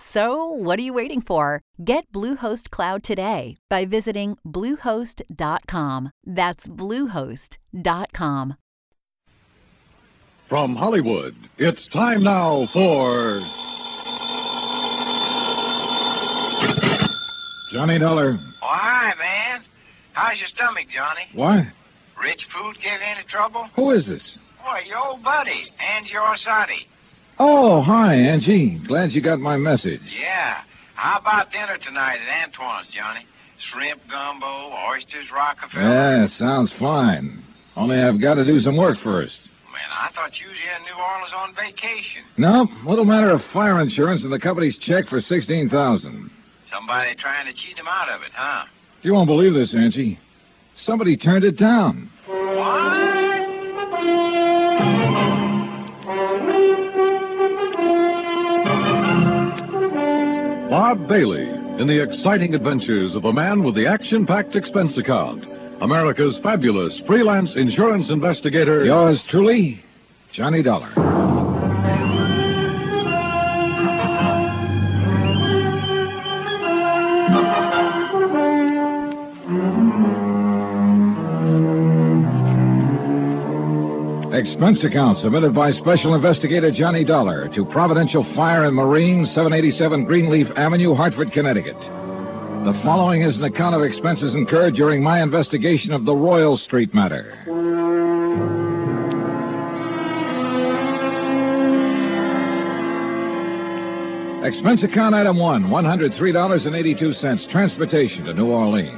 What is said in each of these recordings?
So, what are you waiting for? Get Bluehost Cloud today by visiting Bluehost.com. That's Bluehost.com. From Hollywood, it's time now for. Johnny Dollar. Oh, hi, man. How's your stomach, Johnny? What? Rich food give you any trouble? Who is this? Boy, your old buddy, Angie Orsatti. Oh, hi, Angie. Glad you got my message. Yeah. How about dinner tonight at Antoine's, Johnny? Shrimp gumbo, oysters Rockefeller. Yeah, sounds fine. Only I've got to do some work first. Man, I thought you was in New Orleans on vacation. No, little matter of fire insurance and the company's check for sixteen thousand. Somebody trying to cheat him out of it, huh? You won't believe this, Angie. Somebody turned it down. Bob Bailey in the exciting adventures of a man with the action packed expense account. America's fabulous freelance insurance investigator. Yours truly, Johnny Dollar. Expense account submitted by Special Investigator Johnny Dollar to Providential Fire and Marine, 787 Greenleaf Avenue, Hartford, Connecticut. The following is an account of expenses incurred during my investigation of the Royal Street matter. Expense account item one, $103.82, transportation to New Orleans.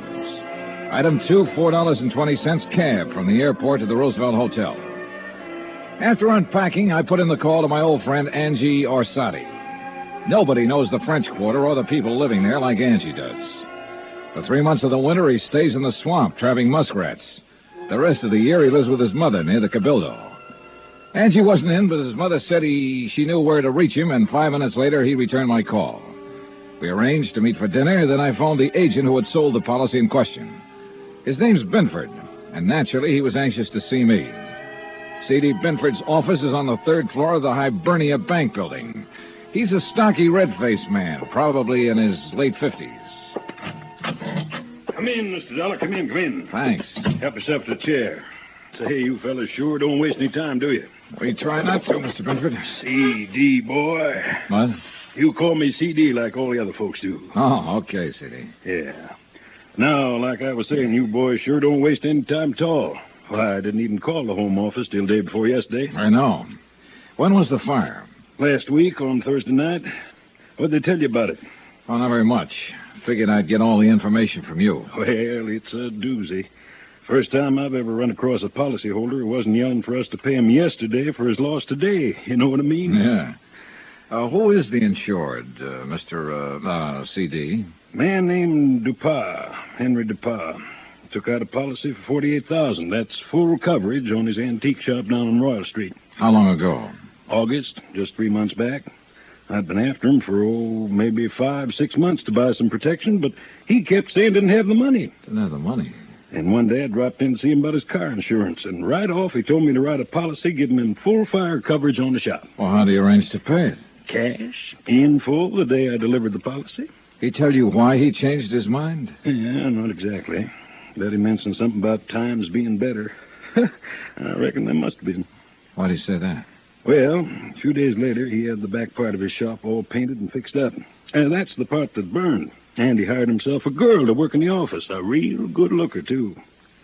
Item two, $4.20 cab from the airport to the Roosevelt Hotel. After unpacking, I put in the call to my old friend Angie Orsatti. Nobody knows the French Quarter or the people living there like Angie does. For three months of the winter, he stays in the swamp trapping muskrats. The rest of the year, he lives with his mother near the Cabildo. Angie wasn't in, but his mother said he she knew where to reach him, and five minutes later, he returned my call. We arranged to meet for dinner, then I phoned the agent who had sold the policy in question. His name's Binford, and naturally, he was anxious to see me. C.D. Binford's office is on the third floor of the Hibernia Bank building. He's a stocky, red faced man, probably in his late 50s. Come in, Mr. Dollar. Come in, come in. Thanks. Help yourself to a chair. Say, you fellas sure don't waste any time, do you? We try not to, Mr. Binford. CD, boy. What? You call me CD like all the other folks do. Oh, okay, C.D. Yeah. Now, like I was saying, you boys sure don't waste any time at all. Why, I didn't even call the home office till day before yesterday. I know. When was the fire? Last week on Thursday night. What'd they tell you about it? Oh, not very much. Figured I'd get all the information from you. Well, it's a doozy. First time I've ever run across a policyholder who wasn't yelling for us to pay him yesterday for his loss today. You know what I mean? Yeah. Uh, who is the insured, uh, Mr. Uh, uh, CD? Man named Dupas, Henry Dupas. Took out a policy for forty-eight thousand. That's full coverage on his antique shop down on Royal Street. How long ago? August, just three months back. I'd been after him for, oh, maybe five, six months to buy some protection, but he kept saying didn't have the money. Didn't have the money. And one day I dropped in to see him about his car insurance, and right off he told me to write a policy giving him full fire coverage on the shop. Well, how do you arrange to pay it? Cash, in full, the day I delivered the policy. He tell you why he changed his mind? Yeah, not exactly. Bet he mentioned something about times being better. I reckon they must have been. Why'd he say that? Well, a few days later, he had the back part of his shop all painted and fixed up. And that's the part that burned. And he hired himself a girl to work in the office, a real good looker, too.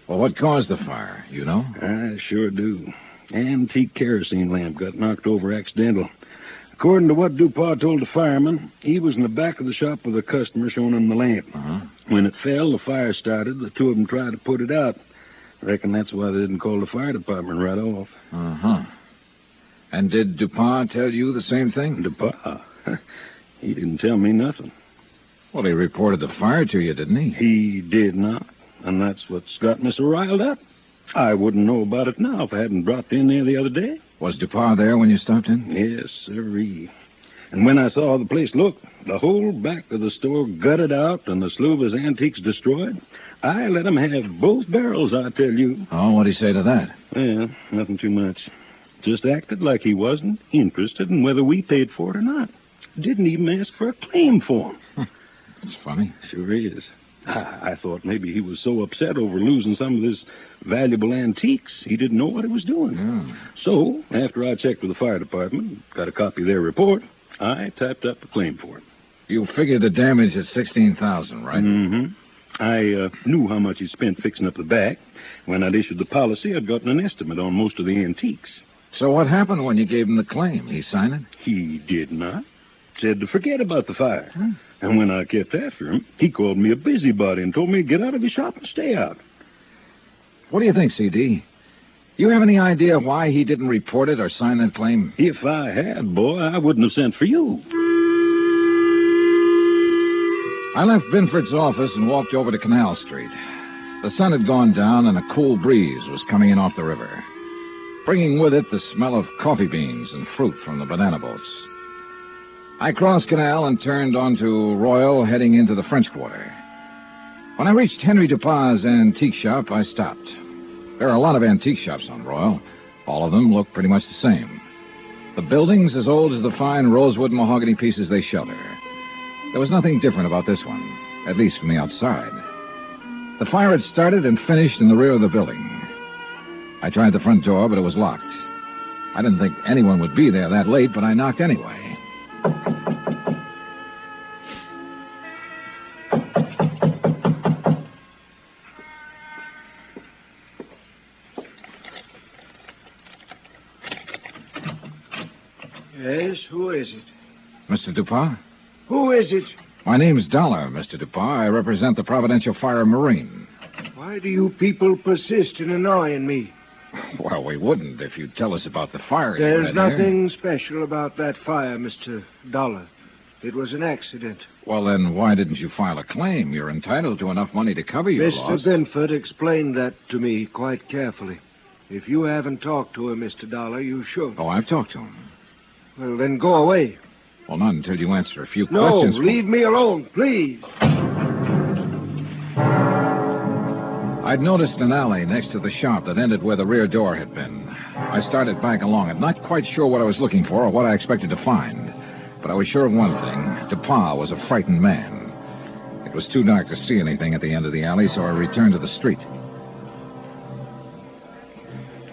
Well, what caused the fire? You know? I sure do. Antique kerosene lamp got knocked over accidental. According to what Dupont told the fireman, he was in the back of the shop with a customer showing him the lamp. Uh-huh. When it fell, the fire started. The two of them tried to put it out. Reckon that's why they didn't call the fire department right off. Uh-huh. And did Dupont tell you the same thing? Dupont? he didn't tell me nothing. Well, he reported the fire to you, didn't he? He did not. And that's what's got me so riled up. I wouldn't know about it now if I hadn't dropped in there the other day. Was Dupont there when you stopped in? Yes, sirree. And when I saw how the place looked, the whole back of the store gutted out and the slew of his antiques destroyed, I let him have both barrels, I tell you. Oh, what'd he say to that? Well, nothing too much. Just acted like he wasn't interested in whether we paid for it or not. Didn't even ask for a claim for 'em. It's funny. Sure is. I, thought maybe he was so upset over losing some of his valuable antiques, he didn't know what he was doing. Yeah. So, after I checked with the fire department, got a copy of their report, I typed up a claim for it. You figured the damage at 16000 right? Mm-hmm. I uh, knew how much he spent fixing up the back. When I'd issued the policy, I'd gotten an estimate on most of the antiques. So what happened when you gave him the claim? He signed it? He did not. Said to forget about the fire. And when I kept after him, he called me a busybody and told me to get out of his shop and stay out. What do you think, CD? You have any idea why he didn't report it or sign that claim? If I had, boy, I wouldn't have sent for you. I left Binford's office and walked over to Canal Street. The sun had gone down and a cool breeze was coming in off the river, bringing with it the smell of coffee beans and fruit from the banana boats. I crossed Canal and turned onto Royal, heading into the French Quarter. When I reached Henry Dupas' antique shop, I stopped. There are a lot of antique shops on Royal. All of them look pretty much the same. The buildings as old as the fine rosewood mahogany pieces they shelter. There was nothing different about this one, at least from the outside. The fire had started and finished in the rear of the building. I tried the front door, but it was locked. I didn't think anyone would be there that late, but I knocked anyway. Mr. Dupont? Who is it? My name's Dollar, Mr. Dupont. I represent the Providential Fire Marine. Why do you people persist in annoying me? Well, we wouldn't if you'd tell us about the fire. There's had here. nothing special about that fire, Mr. Dollar. It was an accident. Well, then why didn't you file a claim? You're entitled to enough money to cover your Mr. loss. Binford explained that to me quite carefully. If you haven't talked to him, Mr. Dollar, you should. Oh, I've talked to him. Well, then go away. Well, not until you answer a few No, questions. No, leave me alone, please. I'd noticed an alley next to the shop that ended where the rear door had been. I started back along it, not quite sure what I was looking for or what I expected to find. But I was sure of one thing. Dupont was a frightened man. It was too dark to see anything at the end of the alley, so I returned to the street.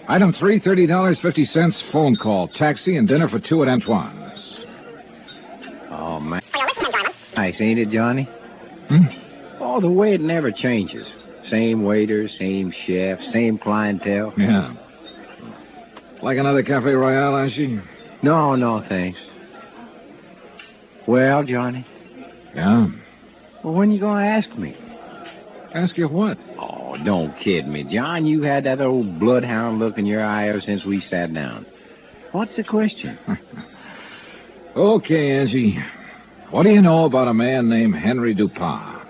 Item three, thirty dollars fifty cents. Phone call, taxi, and dinner for two at Antoine's. Man. Nice, ain't it, Johnny? Hmm? Oh, the way it never changes. Same waiter, same chef, same clientele. Yeah. Like another Cafe Royale, Ashy? No, no, thanks. Well, Johnny, Yeah. well, when you gonna ask me? Ask you what? Oh, don't kid me, John. You had that old bloodhound look in your eye ever since we sat down. What's the question? Okay, Angie. What do you know about a man named Henry Dupont?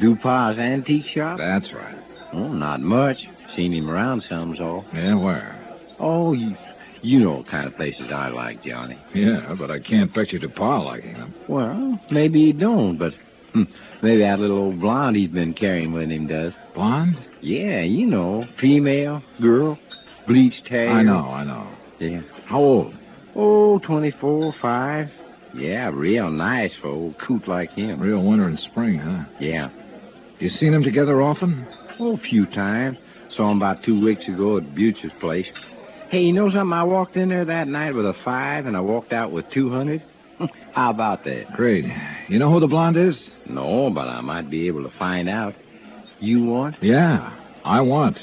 Dupant's antique shop? That's right. Oh, not much. Seen him around some, all. Yeah, where? Oh, you, you know what kind of places I like, Johnny. Yeah, but I can't picture Dupont liking them. Well, maybe he don't, but hmm, maybe that little old blonde he's been carrying with him does. Blonde? Yeah, you know, female, girl, bleached hair. I know, I know. Yeah. How old? Oh, 24, 5. Yeah, real nice for old coot like him. Real winter and spring, huh? Yeah. You seen them together often? Oh, a few times. Saw him about two weeks ago at Butcher's place. Hey, you know something? I walked in there that night with a five, and I walked out with 200. How about that? Great. You know who the blonde is? No, but I might be able to find out. You want? Yeah, I want.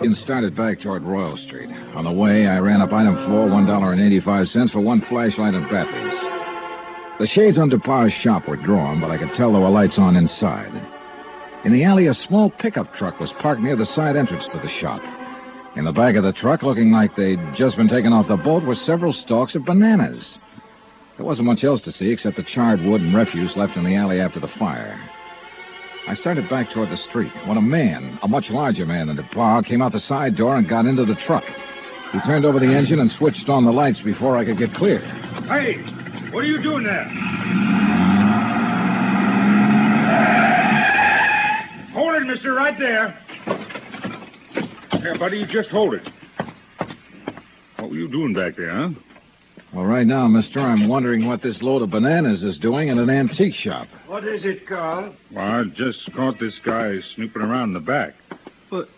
And started back toward Royal Street. On the way, I ran up item four, $1.85 for one flashlight and batteries. The shades on DePauw's shop were drawn, but I could tell there were lights on inside. In the alley, a small pickup truck was parked near the side entrance to the shop. In the back of the truck, looking like they'd just been taken off the boat, were several stalks of bananas. There wasn't much else to see except the charred wood and refuse left in the alley after the fire. I started back toward the street when a man, a much larger man than DePauw, came out the side door and got into the truck. He turned over the engine and switched on the lights before I could get clear. Hey, what are you doing there? Hold it, mister, right there. Here, buddy, you just hold it. What were you doing back there, huh? Well, right now, mister, I'm wondering what this load of bananas is doing in an antique shop. What is it, Carl? Well, I just caught this guy snooping around in the back. But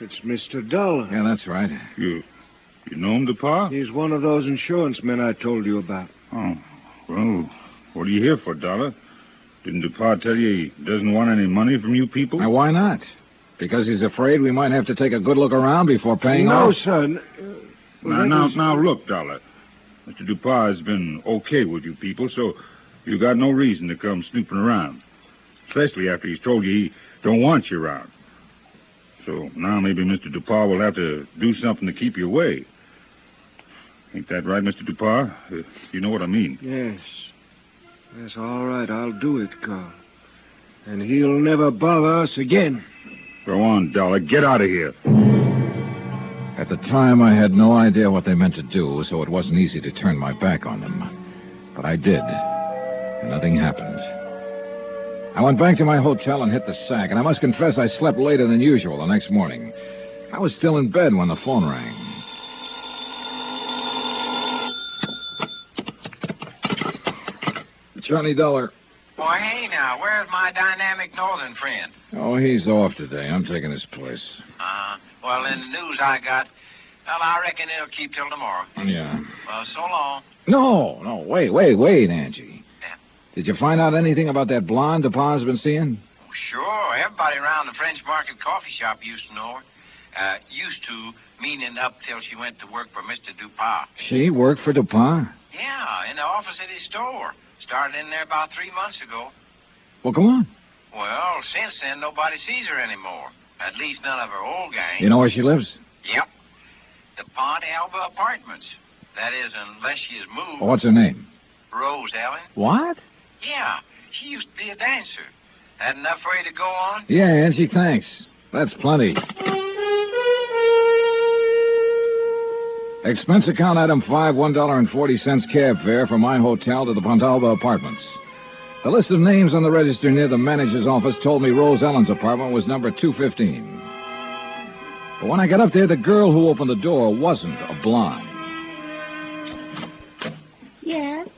it's Mr. Dollar. Yeah, that's right. You you know him, DePauw? He's one of those insurance men I told you about. Oh, well, what are you here for, Dollar? Didn't DePauw tell you he doesn't want any money from you people? Now, why not? Because he's afraid we might have to take a good look around before paying no, off. son. Well, Now, now, look, Dollar. Mr. Has been okay with you people, so you got no reason to come snooping around. Especially after he's told you he don't want you around. So now maybe Mr. DuPont will have to do something to keep you away. Ain't that right, Mr. DuPont? Uh, you know what I mean. Yes. Yes, all right. I'll do it, Carl. And he'll never bother us again. Go on, Dollar. Get out of here. At the time, I had no idea what they meant to do, so it wasn't easy to turn my back on them. But I did, and nothing happened. I went back to my hotel and hit the sack, and I must confess I slept later than usual the next morning. I was still in bed when the phone rang. Johnny Dollar. Why, hey now, where's my dynamic northern friend? Oh, he's off today. I'm taking his place. Uh, well, in the news I got, well, I reckon it'll keep till tomorrow. Yeah. Well, so long. No, no, wait, wait, wait, Angie. Yeah. Did you find out anything about that blonde DePauw's been seeing? Sure, everybody around the French Market coffee shop used to know her. Uh, used to, meaning up till she went to work for Mr. Dupont. She worked for DuPont? Yeah, in the office at his store. Started in there about three months ago. Well, go on. Well, since then, nobody sees her anymore. At least none of her old gang. You know where she lives? Yep. The Pontalba Apartments. That is, unless she has moved. Well, what's her name? Rose Ellen. What? Yeah, she used to be a dancer. Had enough for you to go on? Yeah, Angie, thanks. That's plenty. Expense account item five, one dollar and forty cents cab fare from my hotel to the Pontalba apartments. The list of names on the register near the manager's office told me Rose Ellen's apartment was number 215. But when I got up there, the girl who opened the door wasn't a blonde. Yes,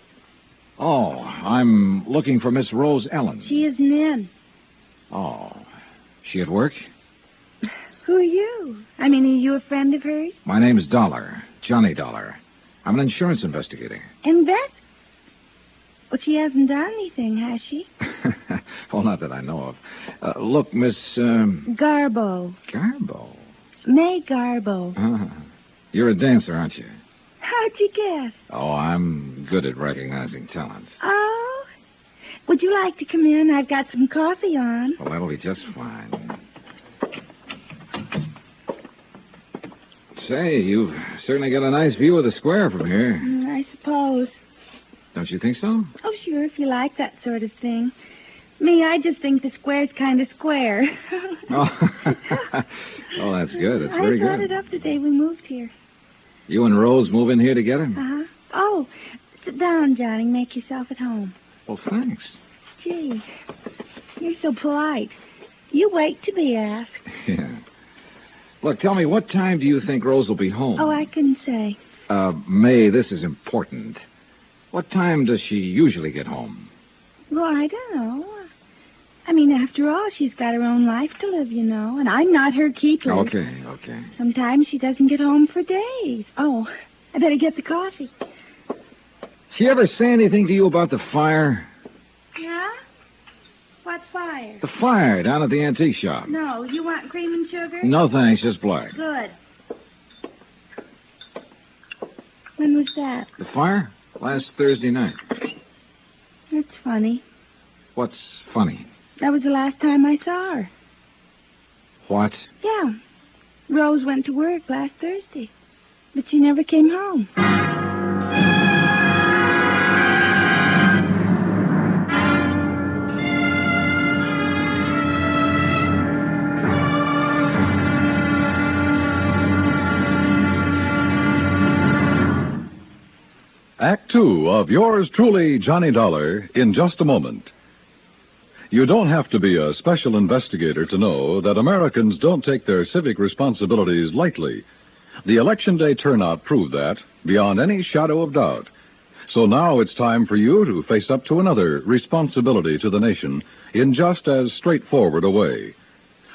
Oh, I'm looking for Miss Rose Ellen. she isn't in. Oh, she at work? Who are you? I mean, are you a friend of hers? My name's Dollar, Johnny Dollar. I'm an insurance investigator. And Well, she hasn't done anything, has she? well, not that I know of. Uh, look, Miss um, Garbo. Garbo. May Garbo. Ah, you're a dancer, aren't you? How'd you guess? Oh, I'm good at recognizing talent. Oh. Would you like to come in? I've got some coffee on. Well, that'll be just fine. Say, you've certainly got a nice view of the square from here. Mm, I suppose. Don't you think so? Oh, sure, if you like that sort of thing. Me, I just think the square's kind of square. Oh, oh that's good. That's I very brought good. it up the day we moved here. You and Rose move in here together? Uh-huh. Oh, sit down, Johnny. Make yourself at home. Well, thanks. Gee, you're so polite. You wait to be asked. Yeah. Look, tell me, what time do you think Rose will be home? Oh, I couldn't say. Uh, May, this is important. What time does she usually get home? Well, I don't know. I mean, after all, she's got her own life to live, you know, and I'm not her keeper. Okay, okay. Sometimes she doesn't get home for days. Oh, I better get the coffee. She ever say anything to you about the fire? Yeah? What fire? The fire down at the antique shop. No, you want cream and sugar? No thanks, just black. Good. When was that? The fire? Last Thursday night. That's funny. What's funny? That was the last time I saw her. What? Yeah. Rose went to work last Thursday, but she never came home. Act two of yours truly, Johnny Dollar, in just a moment. You don't have to be a special investigator to know that Americans don't take their civic responsibilities lightly. The election day turnout proved that beyond any shadow of doubt. So now it's time for you to face up to another responsibility to the nation in just as straightforward a way.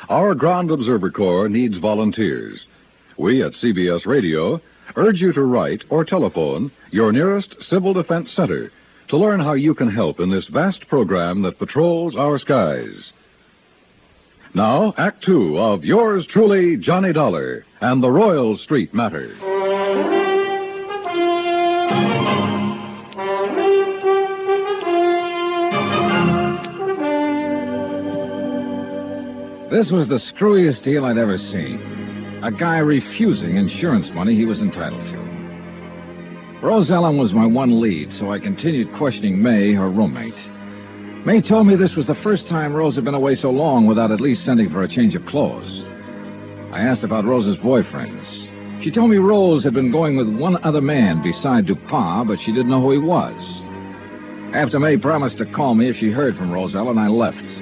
Our Ground Observer Corps needs volunteers. We at CBS Radio urge you to write or telephone your nearest Civil Defense Center to learn how you can help in this vast program that patrols our skies. Now, Act Two of yours truly, Johnny Dollar, and the Royal Street Matter. This was the screwiest deal I'd ever seen. A guy refusing insurance money he was entitled to. Rose Ellen was my one lead, so I continued questioning May, her roommate. May told me this was the first time Rose had been away so long without at least sending for a change of clothes. I asked about Rose's boyfriends. She told me Rose had been going with one other man beside Dupont, but she didn't know who he was. After May promised to call me if she heard from Rose Ellen, I left.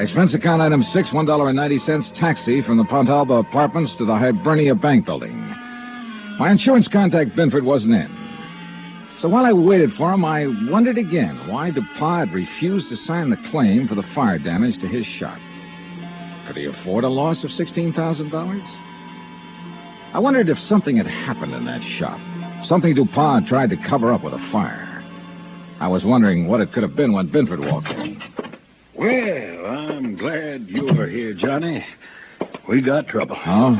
Expense account item six, one dollar and ninety cents, taxi from the Pontalba Apartments to the Hibernia Bank Building. My insurance contact Binford wasn't in. So while I waited for him, I wondered again why had refused to sign the claim for the fire damage to his shop. Could he afford a loss of $16,000? I wondered if something had happened in that shop. Something DuPont tried to cover up with a fire. I was wondering what it could have been when Binford walked in. Well, I'm glad you're here, Johnny. We got trouble. Huh?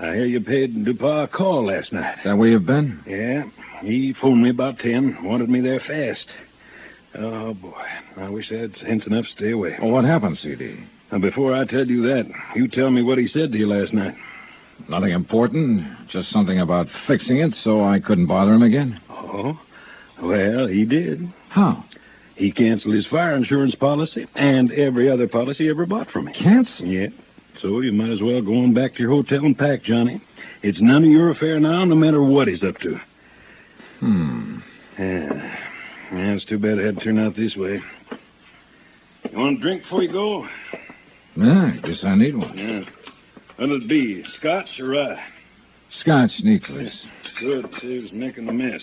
I hear you paid DuPont a call last night. Is that where you've been? Yeah, he phoned me about ten, wanted me there fast. Oh, boy. I wish I had sense enough to stay away. Well, what happened, CD? Now, before I tell you that, you tell me what he said to you last night. Nothing important. Just something about fixing it so I couldn't bother him again. Oh? Well, he did. How? He canceled his fire insurance policy and every other policy he ever bought from me. Cancel? Yeah. So you might as well go on back to your hotel and pack, Johnny. It's none of your affair now, no matter what he's up to. Hmm. Yeah. yeah it's too bad it had to turn out this way. You want a drink before you go? Yeah, I guess I need one. Yeah. What'll it be, scotch or rye? Scotch, neat, please. Good. Saves making a mess.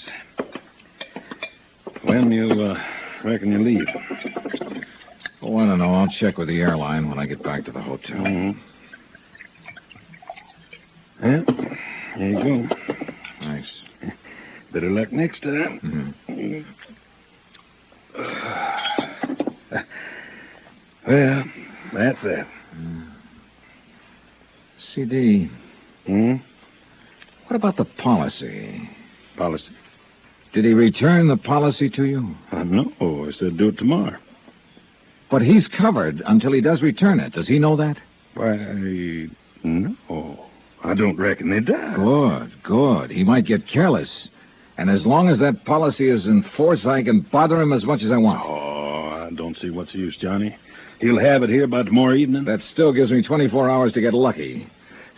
When you, uh, reckon you leave? Oh, I don't know. I'll check with the airline when I get back to the hotel. Mm-hmm. Well, there you go. Thanks. Better luck next time. Mhm. Well, that's that. CD, Hmm? what about the policy? Policy? Did he return the policy to you? I know. I said do it tomorrow. But he's covered until he does return it. Does he know that? Why, no. I don't reckon they does. Good, good. He might get careless. And as long as that policy is in force, I can bother him as much as I want. Oh, I don't see what's the use, Johnny. He'll have it here by tomorrow evening. That still gives me 24 hours to get lucky.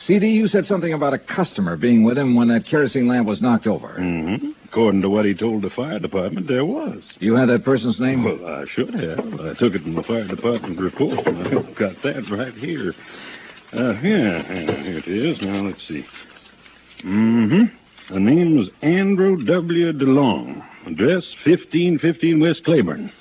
CD, you said something about a customer being with him when that kerosene lamp was knocked over. Mm-hmm. According to what he told the fire department, there was. You had that person's name? Well, I should have. I took it from the fire department report. I've got that right here. Uh, yeah, yeah, here it is. Now, let's see. Mm-hmm. The name was Andrew W. DeLong. Address 1515 West Claiborne.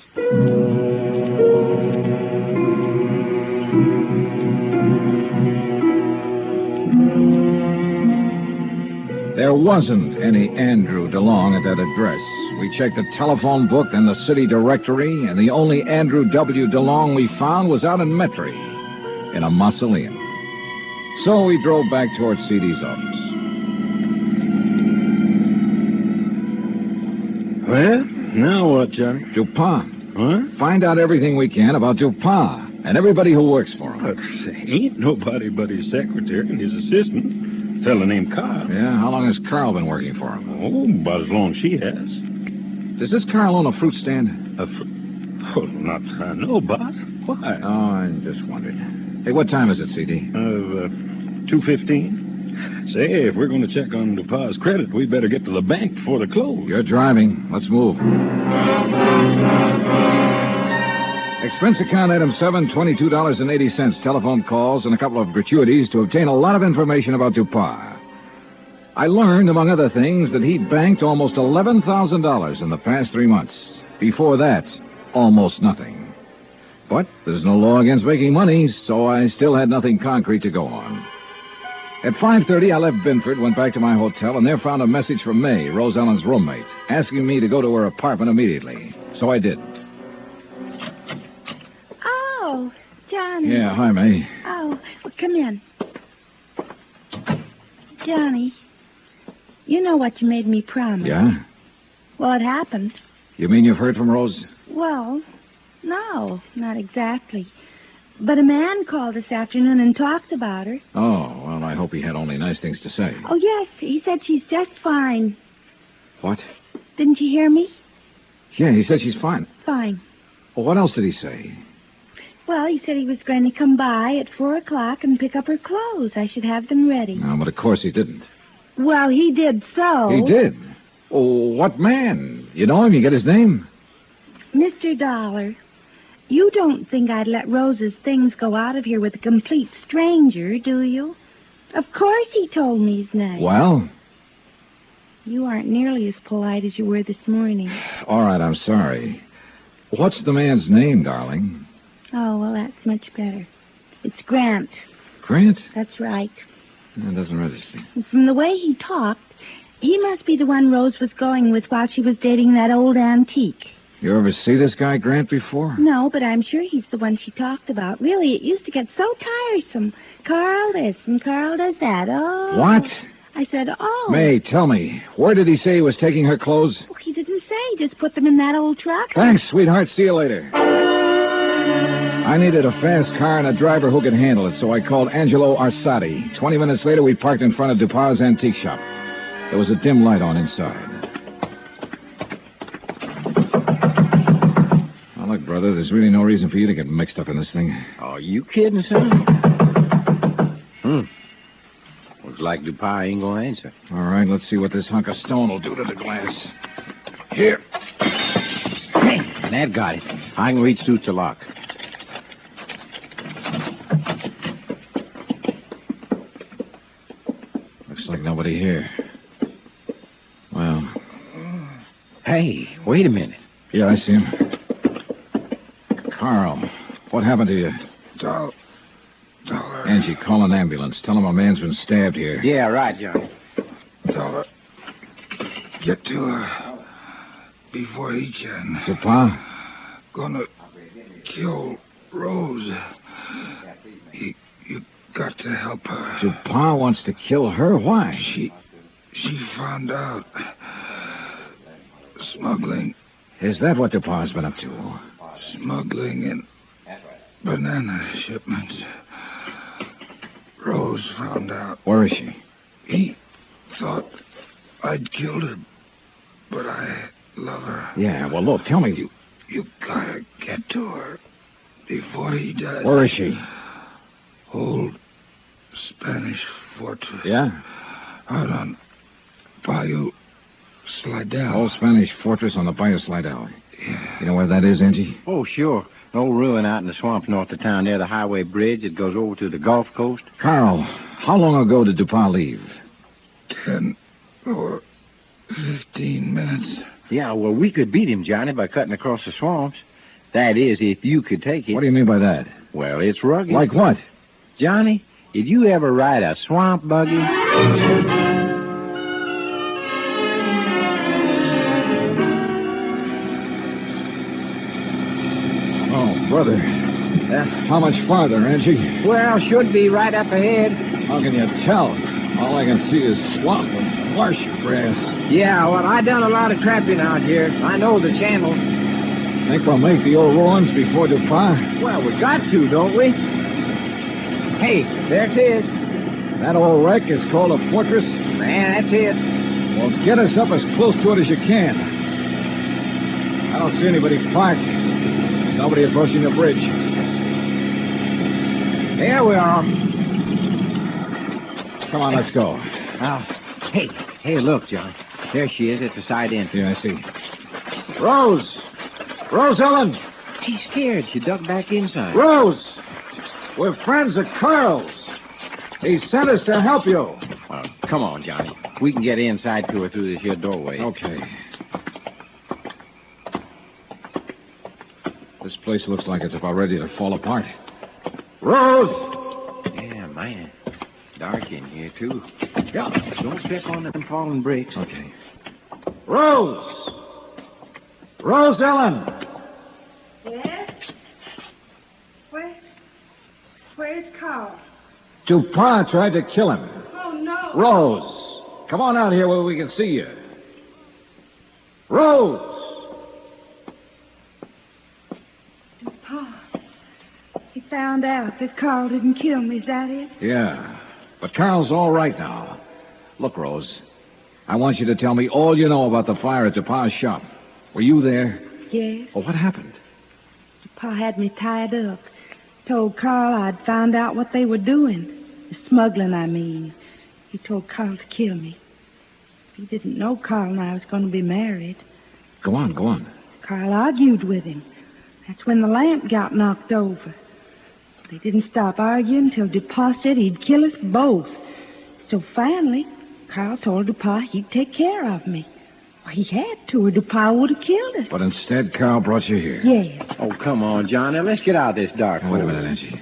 There wasn't any Andrew DeLong at that address. We checked the telephone book and the city directory, and the only Andrew W. DeLong we found was out in Metairie, in a mausoleum. So we drove back towards CD's office. Well, now what, Johnny? Dupont. Huh? Find out everything we can about Dupont and everybody who works for him. But ain't nobody but his secretary and his assistant. Fella named Carl. Yeah, how long has Carl been working for him? Oh, about as long as she has. Does this Carl own a fruit stand? A fr- oh, not I know. Why? Oh, I just wondered. Hey, what time is it, CD? Uh, uh, 215. Say, if we're going to check on DuPa's credit, we better get to the bank before the close. You're driving. Let's move. Expense account item seven, twenty-two dollars and eighty cents. Telephone calls and a couple of gratuities to obtain a lot of information about Dupont. I learned, among other things, that he'd banked almost eleven thousand dollars in the past three months. Before that, almost nothing. But there's no law against making money, so I still had nothing concrete to go on. At 5.30, I left Binford, went back to my hotel, and there found a message from May, Rose Ellen's roommate, asking me to go to her apartment immediately. So I did. Johnny. Yeah, hi, May. Oh, well, come in. Johnny, you know what you made me promise. Yeah? Well, it happened. You mean you've heard from Rose? Well, no, not exactly. But a man called this afternoon and talked about her. Oh, well, I hope he had only nice things to say. Oh, yes, he said she's just fine. What? Didn't you hear me? Yeah, he said she's fine. Fine. Well, what else did he say? Well, he said he was going to come by at four o'clock and pick up her clothes. I should have them ready. No, but of course he didn't. Well, he did so. He did. Oh, what man? You know him? You get his name? Mr. Dollar, you don't think I'd let Rose's things go out of here with a complete stranger, do you? Of course he told me his name. Well, You aren't nearly as polite as you were this morning. all right, I'm sorry. What's the man's name, darling? Oh, well, that's much better. It's Grant. Grant? That's right. That doesn't register. From the way he talked, he must be the one Rose was going with while she was dating that old antique. You ever see this guy, Grant, before? No, but I'm sure he's the one she talked about. Really, it used to get so tiresome. Carl this and Carl does that. Oh. What? I said, oh. May, tell me, where did he say he was taking her clothes? Well, he didn't say. He Just put them in that old truck. Thanks, sweetheart. See you later. I needed a fast car and a driver who could handle it, so I called Angelo Orsatti. Twenty minutes later, we parked in front of Dupaz antique shop. There was a dim light on inside. Now, look, brother, there's really no reason for you to get mixed up in this thing. Are you kidding, son? Hmm. Looks like DuPont ain't gonna answer. All right, let's see what this hunk of stone will do to the glass. Here. Hey, That got it. I can reach through to lock. Looks like nobody here. Well, Hey, wait a minute. yeah, I see him. Carl, what happened to you? Doll- Dollar. Angie, call an ambulance. Tell him a man's been stabbed here. Yeah, right, Johnny. Dollar. Get to her before he can. Dupont? Gonna kill Rose. You, you got to help her. Dupont wants to kill her? Why? She, she found out. Smuggling, Is that what Dupont's been up to? smuggling in banana shipments. Rose found out. Where is she? He thought I'd killed her, but I love her. Yeah, well, look, tell me. You, you gotta get to her before he does. Where is she? Old Spanish fortress Yeah? out on Bayou Slidell. Old Spanish fortress on the Bayou Slidell. Yeah. You know where that is, Angie? Oh, sure. An old ruin out in the swamp north of town near the highway bridge that goes over to the Gulf Coast. Carl, how long ago did Dupont leave? Ten or fifteen minutes. Yeah, well, we could beat him, Johnny, by cutting across the swamps. That is, if you could take it. What do you mean by that? Well, it's rugged. Like what? Johnny, did you ever ride a swamp buggy? Oh, brother. Yeah. How much farther, Angie? Well, should be right up ahead. How can you tell? All I can see is swamp and marsh grass. Yeah, well, I done a lot of trapping out here. I know the channel. Think we'll make the old ruins before DuPont? Well, we got to, don't we? Hey, there it is. That old wreck is called a fortress? Man, that's it. Well, get us up as close to it as you can. I don't see anybody parked. Nobody approaching the bridge. Here we are. Come on, let's go. Now, hey, hey, look, John. There she is at the side entrance. Yeah, I see. Rose! Rose Ellen! She's scared. She ducked back inside. Rose! We're friends of Carl's. He sent us to help you. Well, come on, Johnny. We can get inside to her through this here doorway. Okay. This place looks like it's about ready to fall apart. Rose! Yeah, man. Dark in here, too. Yeah. Don't step on them fallen bricks. Okay. Rose! Rose Ellen! Yes? Where? Where's Carl? DuPont tried to kill him. Oh, no. Rose! Come on out here where we can see you. Rose! Pa, he found out that Carl didn't kill me, is that it? Yeah. But Carl's all right now. Look, Rose. I want you to tell me all you know about the fire at DuPont's shop. Were you there? Yes. Well, what happened? Pa had me tied up. Told Carl I'd found out what they were doing. The smuggling, I mean. He told Carl to kill me. He didn't know Carl and I was going to be married. Go on, go on. Carl argued with him. That's when the lamp got knocked over. They didn't stop arguing till DuPont said he'd kill us both. So finally, Carl told DuPont he'd take care of me. Well, he had to, or DuPont would have killed us. But instead, Carl brought you here. Yes. Oh, come on, John. Now, let's get out of this dark. Wait a oh, minute, Angie.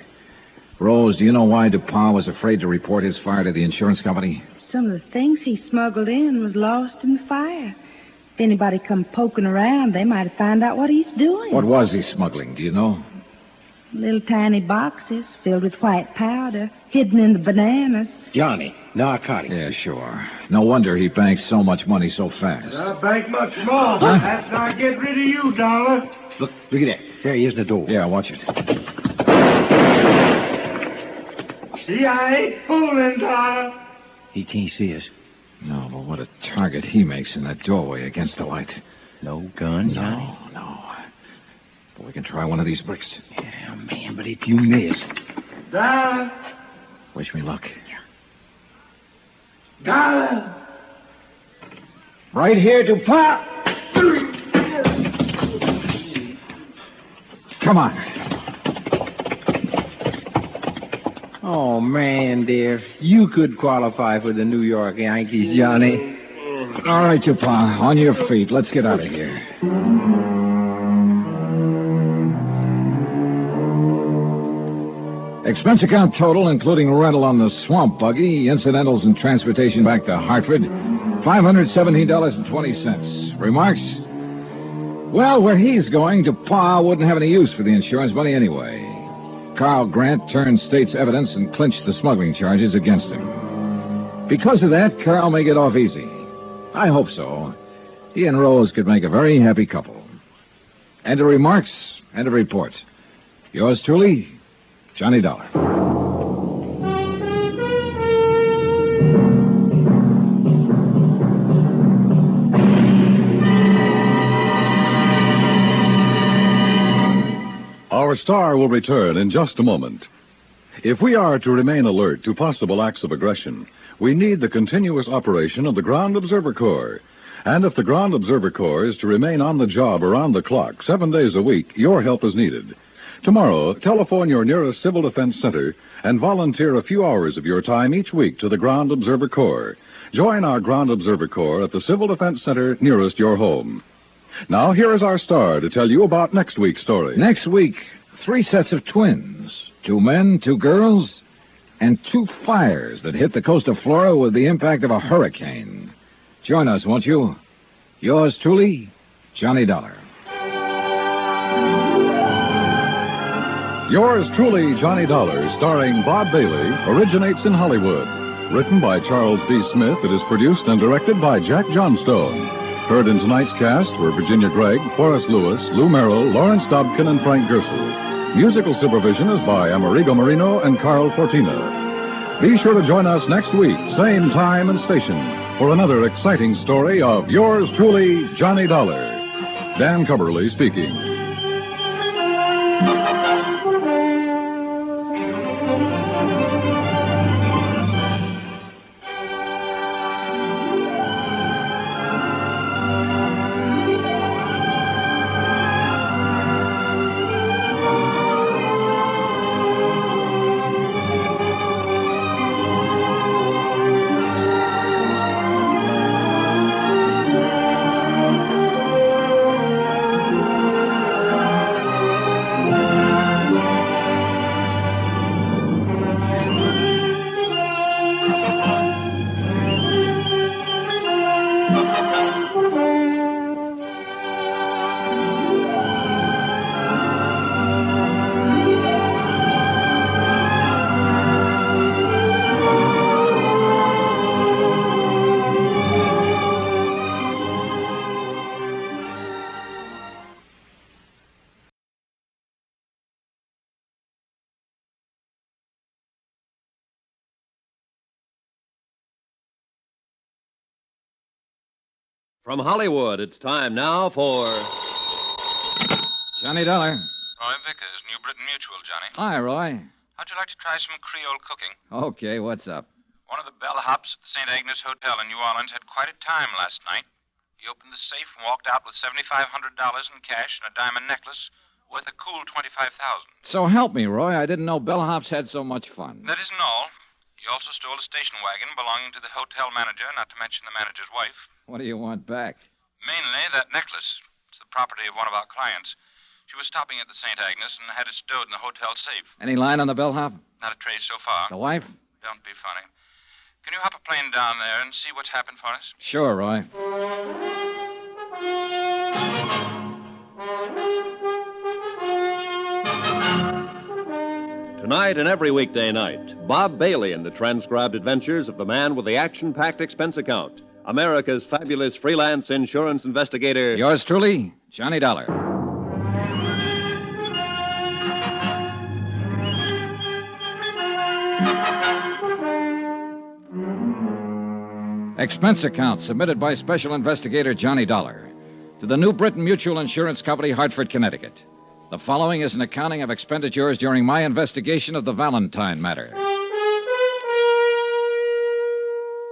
Rose, do you know why DuPont was afraid to report his fire to the insurance company? Some of the things he smuggled in was lost in the fire. If anybody come poking around, they might find out what he's doing. What was he smuggling? Do you know? Little tiny boxes filled with white powder, hidden in the bananas. Johnny, narcotics. Yeah, sure. No wonder he banks so much money so fast. I bank much more. Huh? That's how I get rid of you, Dollar. Look, look at that. There he is in the door. Yeah, watch it. See, I ain't fooling, Dollar. He can't see us. No, but what a target he makes in that doorway against the light. No gun, Johnny? No, no. But we can try one of these bricks. Yeah, man, but if you miss. Dollar. Wish me luck. Dollar. Right here, DuPont. Come on. Oh, man, dear. You could qualify for the New York Yankees, Johnny. All right, DuPont. On your feet. Let's get out of here. Expense account total, including rental on the swamp buggy, incidentals and transportation back to Hartford, $517.20. Remarks? Well, where he's going, DuPont wouldn't have any use for the insurance money anyway. Carl Grant turned state's evidence and clinched the smuggling charges against him. Because of that, Carl may get off easy. I hope so. He and Rose could make a very happy couple. End of remarks, end of report. Yours truly, Johnny Dollar. Our star will return in just a moment. If we are to remain alert to possible acts of aggression, we need the continuous operation of the Ground Observer Corps. And if the Ground Observer Corps is to remain on the job around the clock, seven days a week, your help is needed. Tomorrow, telephone your nearest Civil Defense Center and volunteer a few hours of your time each week to the Ground Observer Corps. Join our Ground Observer Corps at the Civil Defense Center nearest your home. Now, here is our star to tell you about next week's story. Next week, three sets of twins two men, two girls, and two fires that hit the coast of Florida with the impact of a hurricane. Join us, won't you? Yours truly, Johnny Dollar. Yours truly, Johnny Dollar, starring Bob Bailey, originates in Hollywood. Written by Charles B. Smith, it is produced and directed by Jack Johnstone. Heard in tonight's cast were Virginia Gregg, Forrest Lewis, Lou Merrill, Lawrence Dobkin, and Frank Gerstle. Musical supervision is by Amerigo Marino and Carl Fortina. Be sure to join us next week, same time and station, for another exciting story of yours truly, Johnny Dollar. Dan Cubberly speaking. From Hollywood, it's time now for. Johnny Dollar. Roy Vickers, New Britain Mutual, Johnny. Hi, Roy. How'd you like to try some Creole cooking? Okay, what's up? One of the bellhops at the St. Agnes Hotel in New Orleans had quite a time last night. He opened the safe and walked out with $7,500 in cash and a diamond necklace worth a cool 25000 So help me, Roy. I didn't know bellhops had so much fun. That isn't all. He also stole a station wagon belonging to the hotel manager, not to mention the manager's wife. What do you want back? Mainly that necklace. It's the property of one of our clients. She was stopping at the St. Agnes and had it stowed in the hotel safe. Any line on the bellhop? Not a trace so far. The wife? Don't be funny. Can you hop a plane down there and see what's happened for us? Sure, Roy. Tonight and every weekday night, Bob Bailey in the transcribed adventures of the man with the action packed expense account, America's fabulous freelance insurance investigator. Yours truly, Johnny Dollar. Expense account submitted by Special Investigator Johnny Dollar to the New Britain Mutual Insurance Company, Hartford, Connecticut. The following is an accounting of expenditures during my investigation of the Valentine matter.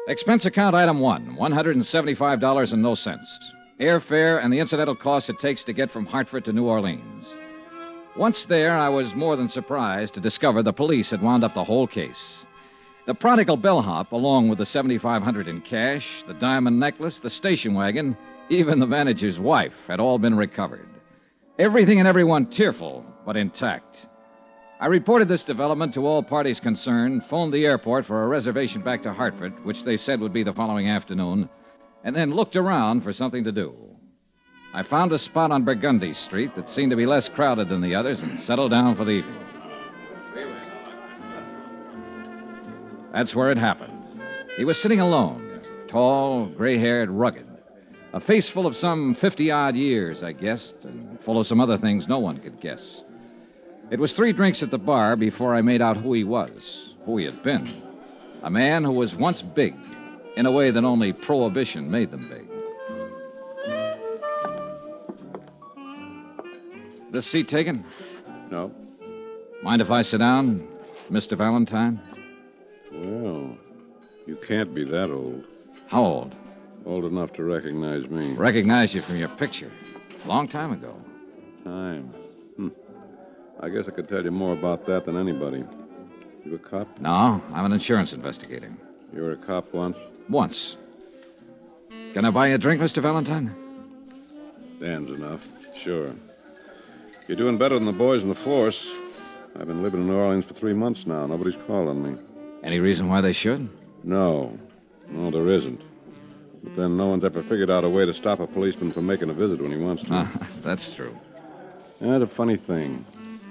Expense account item one $175 and no cents. Airfare and the incidental costs it takes to get from Hartford to New Orleans. Once there, I was more than surprised to discover the police had wound up the whole case. The prodigal bellhop, along with the 7500 in cash, the diamond necklace, the station wagon, even the manager's wife, had all been recovered. Everything and everyone tearful, but intact. I reported this development to all parties concerned, phoned the airport for a reservation back to Hartford, which they said would be the following afternoon, and then looked around for something to do. I found a spot on Burgundy Street that seemed to be less crowded than the others and settled down for the evening. That's where it happened. He was sitting alone, tall, gray haired, rugged. A face full of some 50 odd years, I guessed, and full of some other things no one could guess. It was three drinks at the bar before I made out who he was, who he had been. A man who was once big, in a way that only prohibition made them big. This seat taken? No. Mind if I sit down, Mr. Valentine? Well, you can't be that old. How old? Old enough to recognize me. Recognize you from your picture. A Long time ago. Time. Hmm. I guess I could tell you more about that than anybody. You a cop? No, I'm an insurance investigator. You were a cop once? Once. Can I buy you a drink, Mr. Valentine? Dan's enough. Sure. You're doing better than the boys in the force. I've been living in New Orleans for three months now. Nobody's calling me. Any reason why they should? No. No, there isn't. But then no one's ever figured out a way to stop a policeman from making a visit when he wants to. Ah, that's true. That's a funny thing.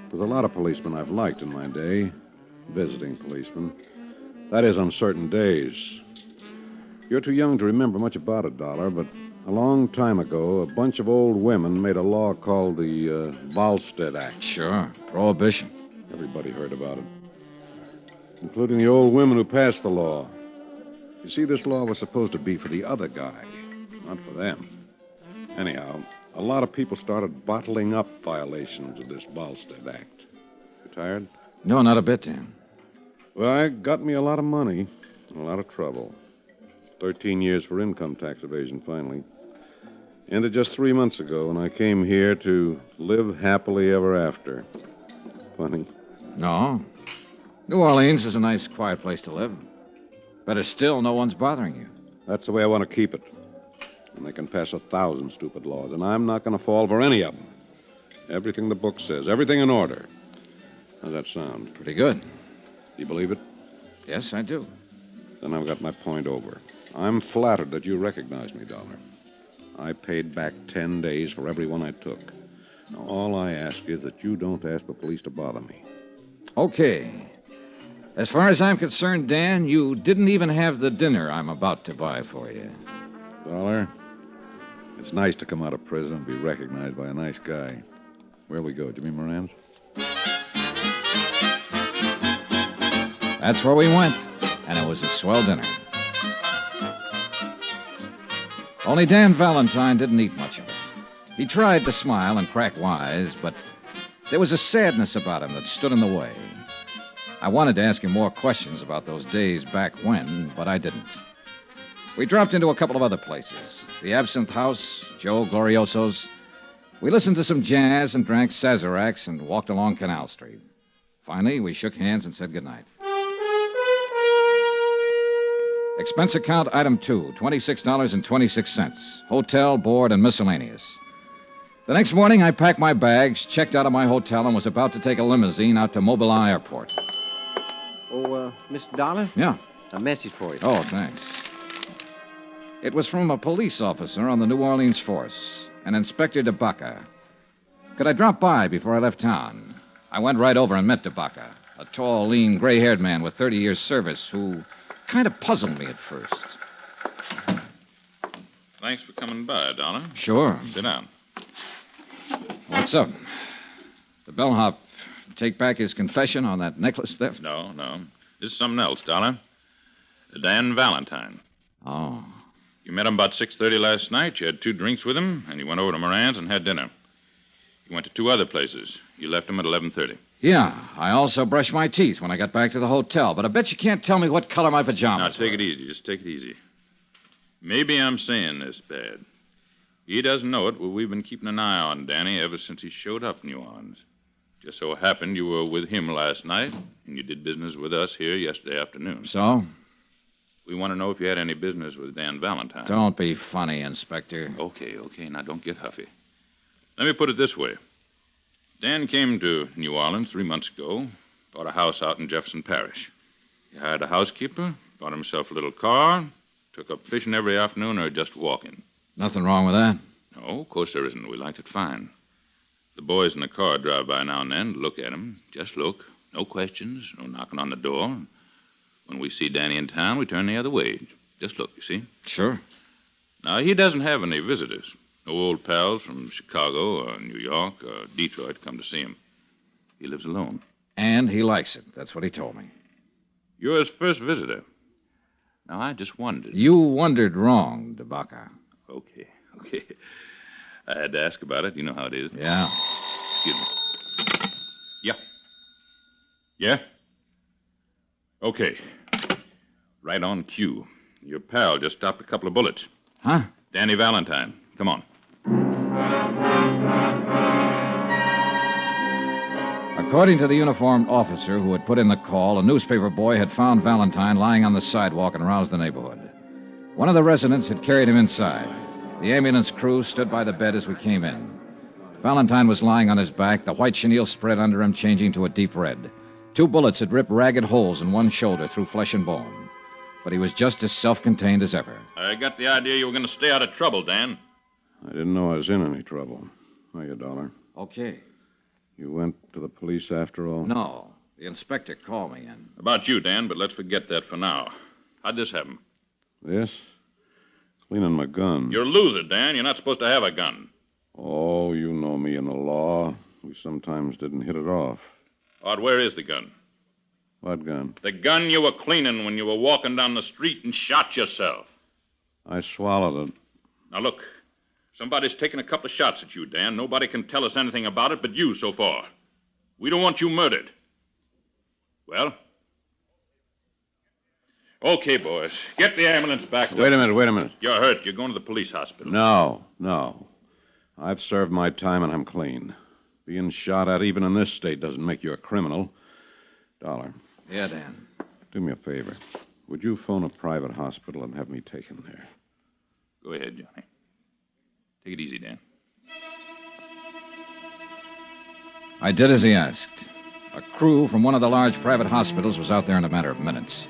There's a lot of policemen I've liked in my day, visiting policemen. That is, on certain days. You're too young to remember much about it, Dollar, but a long time ago, a bunch of old women made a law called the uh, Volstead Act. Sure. Prohibition. Everybody heard about it, including the old women who passed the law. You see, this law was supposed to be for the other guy, not for them. Anyhow, a lot of people started bottling up violations of this Volstead Act. You tired? No, not a bit, Dan. Well, it got me a lot of money and a lot of trouble. Thirteen years for income tax evasion, finally. Ended just three months ago and I came here to live happily ever after. Funny. No. New Orleans is a nice, quiet place to live. Better still, no one's bothering you. That's the way I want to keep it. And they can pass a thousand stupid laws, and I'm not going to fall for any of them. Everything the book says, everything in order. How's that sound? Pretty good. You believe it? Yes, I do. Then I've got my point over. I'm flattered that you recognize me, Dollar. I paid back ten days for every one I took. Now, all I ask is that you don't ask the police to bother me. Okay. As far as I'm concerned, Dan, you didn't even have the dinner I'm about to buy for you. Dollar, it's nice to come out of prison and be recognized by a nice guy. Where'll we go? Jimmy Moran's? That's where we went, and it was a swell dinner. Only Dan Valentine didn't eat much of it. He tried to smile and crack wise, but there was a sadness about him that stood in the way. I wanted to ask him more questions about those days back when, but I didn't. We dropped into a couple of other places the Absinthe House, Joe Glorioso's. We listened to some jazz and drank Sazeracs and walked along Canal Street. Finally, we shook hands and said goodnight. Expense account item two, $26.26. Hotel, board, and miscellaneous. The next morning, I packed my bags, checked out of my hotel, and was about to take a limousine out to Moisant Airport. Oh, uh, Mr. Dollar? Yeah. A message for you. Oh, thanks. It was from a police officer on the New Orleans force, an Inspector DeBaca. Could I drop by before I left town? I went right over and met DeBaca, a tall, lean, gray haired man with 30 years' service who kind of puzzled me at first. Thanks for coming by, Dollar. Sure. Sit down. What's up? The bellhop take back his confession on that necklace theft? No, no. This is something else, Dollar. Dan Valentine. Oh. You met him about 6.30 last night. You had two drinks with him, and you went over to Moran's and had dinner. You went to two other places. You left him at 11.30. Yeah, I also brushed my teeth when I got back to the hotel, but I bet you can't tell me what color my pajamas are. Now, take it easy. Just take it easy. Maybe I'm saying this bad. He doesn't know it, but we've been keeping an eye on Danny ever since he showed up in New Orleans. Just so happened you were with him last night, and you did business with us here yesterday afternoon. So? We want to know if you had any business with Dan Valentine. Don't be funny, Inspector. Okay, okay. Now don't get huffy. Let me put it this way. Dan came to New Orleans three months ago, bought a house out in Jefferson Parish. He hired a housekeeper, bought himself a little car, took up fishing every afternoon or just walking. Nothing wrong with that. No, of course there isn't. We liked it fine. The boys in the car drive by now and then to look at him. Just look. No questions, no knocking on the door. When we see Danny in town, we turn the other way. Just look, you see? Sure. Now, he doesn't have any visitors. No old pals from Chicago or New York or Detroit come to see him. He lives alone. And he likes it. That's what he told me. You're his first visitor. Now, I just wondered. You wondered wrong, DeBaca. Okay, okay. I had to ask about it. You know how it is. Yeah. Excuse me. Yeah. Yeah? Okay. Right on cue. Your pal just stopped a couple of bullets. Huh? Danny Valentine. Come on. According to the uniformed officer who had put in the call, a newspaper boy had found Valentine lying on the sidewalk and roused the neighborhood. One of the residents had carried him inside. The ambulance crew stood by the bed as we came in. Valentine was lying on his back, the white chenille spread under him, changing to a deep red. Two bullets had ripped ragged holes in one shoulder through flesh and bone. But he was just as self contained as ever. I got the idea you were going to stay out of trouble, Dan. I didn't know I was in any trouble. Hiya, Dollar. Okay. You went to the police after all? No. The inspector called me in. About you, Dan, but let's forget that for now. How'd this happen? This? Cleaning my gun. You're a loser, Dan. You're not supposed to have a gun. Oh, you know me and the law. We sometimes didn't hit it off. Odd, where is the gun? What gun? The gun you were cleaning when you were walking down the street and shot yourself. I swallowed it. Now, look. Somebody's taken a couple of shots at you, Dan. Nobody can tell us anything about it but you so far. We don't want you murdered. Well? Okay, boys. Get the ambulance back. Wait a minute, wait a minute. You're hurt. You're going to the police hospital. No, no. I've served my time and I'm clean. Being shot at, even in this state, doesn't make you a criminal. Dollar, Yeah, Dan. do me a favor. Would you phone a private hospital and have me taken there? Go ahead, Johnny. Take it easy, Dan. I did as he asked. A crew from one of the large private hospitals was out there in a matter of minutes.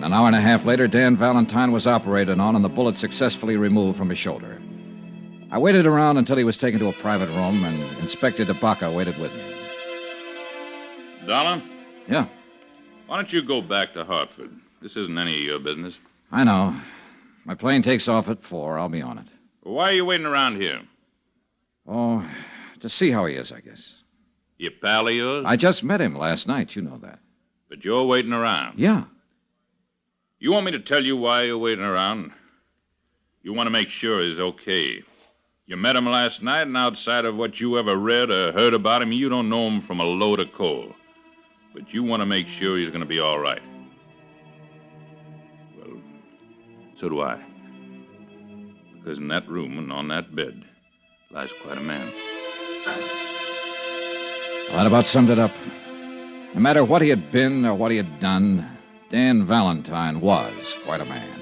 And an hour and a half later, Dan Valentine was operated on and the bullet successfully removed from his shoulder. I waited around until he was taken to a private room, and Inspector DeBaca waited with me. Dollar, Yeah, why don't you go back to Hartford? This isn't any of your business. I know. My plane takes off at four. I'll be on it. Why are you waiting around here? Oh, to see how he is, I guess. Your pal of yours? I just met him last night. You know that. But you're waiting around. Yeah. You want me to tell you why you're waiting around? You want to make sure he's okay. You met him last night, and outside of what you ever read or heard about him, you don't know him from a load of coal. But you want to make sure he's going to be all right. Well, so do I. Because in that room and on that bed lies quite a man. Well, that about summed it up. No matter what he had been or what he had done, Dan Valentine was quite a man.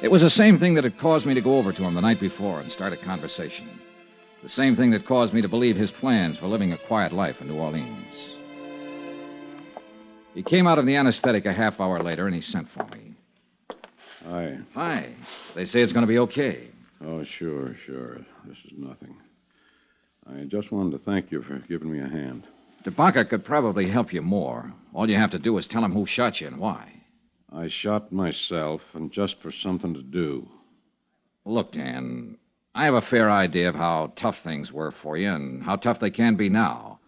It was the same thing that had caused me to go over to him the night before and start a conversation. The same thing that caused me to believe his plans for living a quiet life in New Orleans. He came out of the anesthetic a half hour later and he sent for me. Hi. Hi. They say it's going to be okay. Oh, sure, sure. This is nothing. I just wanted to thank you for giving me a hand. DeBaca could probably help you more. All you have to do is tell him who shot you and why. I shot myself, and just for something to do. Look, Dan, I have a fair idea of how tough things were for you and how tough they can be now.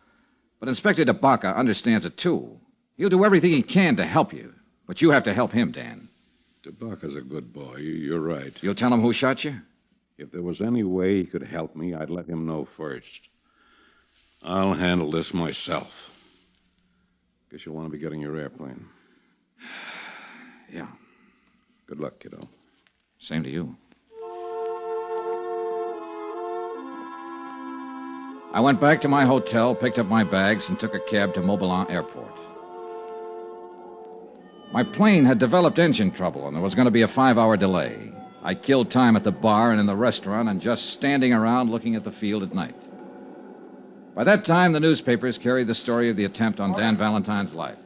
But Inspector DeBaca understands it, too. He'll do everything he can to help you. But you have to help him, Dan. DeBaca's a good boy. You- You're right. You'll tell him who shot you? If there was any way he could help me, I'd let him know first. I'll handle this myself. Guess you'll want to be getting your airplane. Yeah. Good luck, kiddo. Same to you. I went back to my hotel, picked up my bags, and took a cab to Moisant Airport. My plane had developed engine trouble, and there was going to be a five hour delay. I killed time at the bar and in the restaurant and just standing around looking at the field at night. By that time, the newspapers carried the story of the attempt on Dan Valentine's life.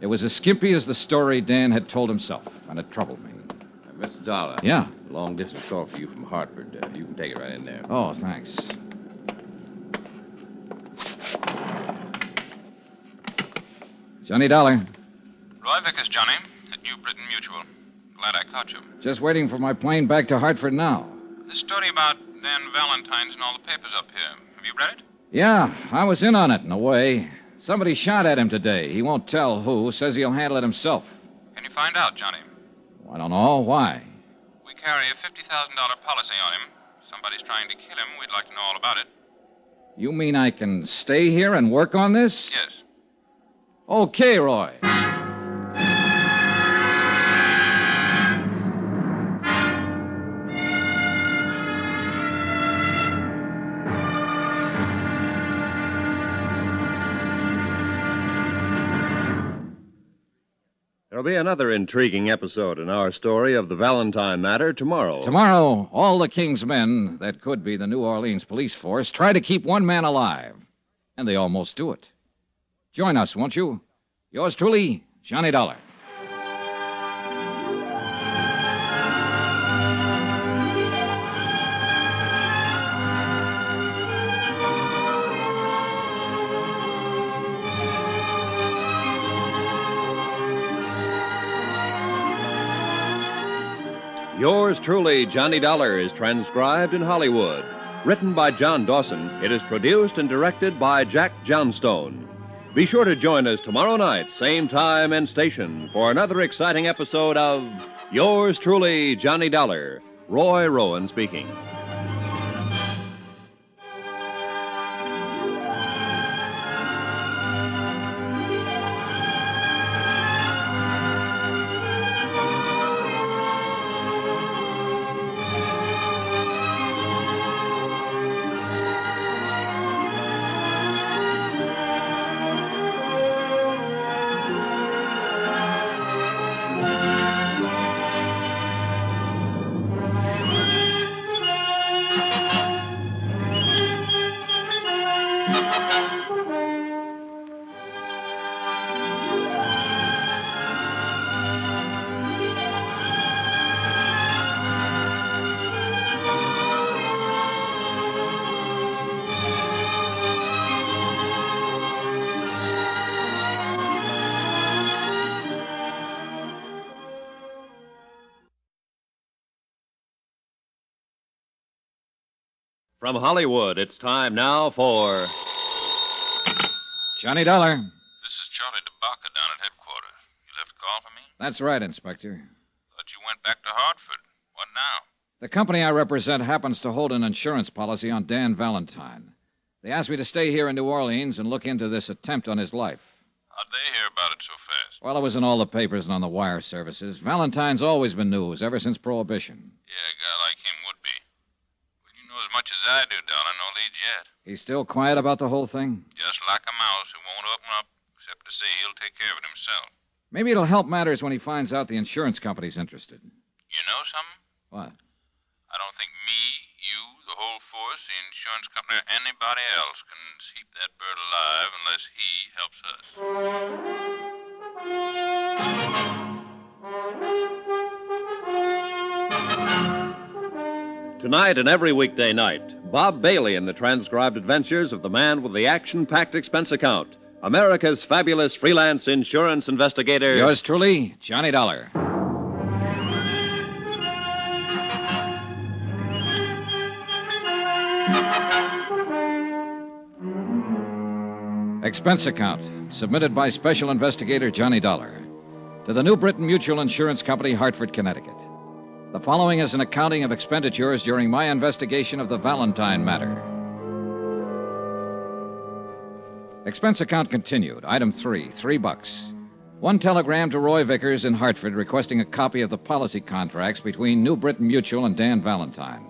It was as skimpy as the story Dan had told himself, and it troubled me. Mr. Dollar. Yeah. Long distance call for you from Hartford. Uh, you can take it right in there. Oh, thanks. Johnny Dollar. Roy Vickers, Johnny, at New Britain Mutual. Glad I caught you. Just waiting for my plane back to Hartford now. The story about Dan Valentine's in all the papers up here. Have you read it? Yeah, I was in on it in a way. Somebody shot at him today. He won't tell who. Says he'll handle it himself. Can you find out, Johnny? I don't know. Why? We carry a $50,000 policy on him. Somebody's trying to kill him. We'd like to know all about it. You mean I can stay here and work on this? Yes. Okay, Roy. There'll be another intriguing episode in our story of the Valentine matter tomorrow. Tomorrow, all the King's men that could be the New Orleans police force try to keep one man alive. And they almost do it. Join us, won't you? Yours truly, Johnny Dollar. Yours truly, Johnny Dollar, is transcribed in Hollywood. Written by John Dawson, it is produced and directed by Jack Johnstone. Be sure to join us tomorrow night, same time and station, for another exciting episode of Yours truly, Johnny Dollar. Roy Rowan speaking. From Hollywood, it's time now for. Johnny Dollar. This is Charlie DeBaca down at headquarters. You left a call for me? That's right, Inspector. Thought you went back to Hartford. What now? The company I represent happens to hold an insurance policy on Dan Valentine. They asked me to stay here in New Orleans and look into this attempt on his life. How'd they hear about it so fast? Well, it was in all the papers and on the wire services. Valentine's always been news ever since Prohibition. Yeah, a guy like him would be. But you know as much as I do, Dollar. No lead yet. He's still quiet about the whole thing? Just like a mouse who won't open up, except to say he'll take care of it himself. Maybe it'll help matters when he finds out the insurance company's interested. You know something? What? I don't think me, you, the whole force, the insurance company, or anybody else can keep that bird alive unless he helps us. Tonight and every weekday night, Bob Bailey in the transcribed adventures of the man with the action packed expense account, America's fabulous freelance insurance investigator. Yours truly, Johnny Dollar. Expense account, submitted by Special Investigator Johnny Dollar to the New Britain Mutual Insurance Company, Hartford, Connecticut. The following is an accounting of expenditures during my investigation of the Valentine matter. Expense account continued. Item three, three bucks. One telegram to Roy Vickers in Hartford requesting a copy of the policy contracts between New Britain Mutual and Dan Valentine,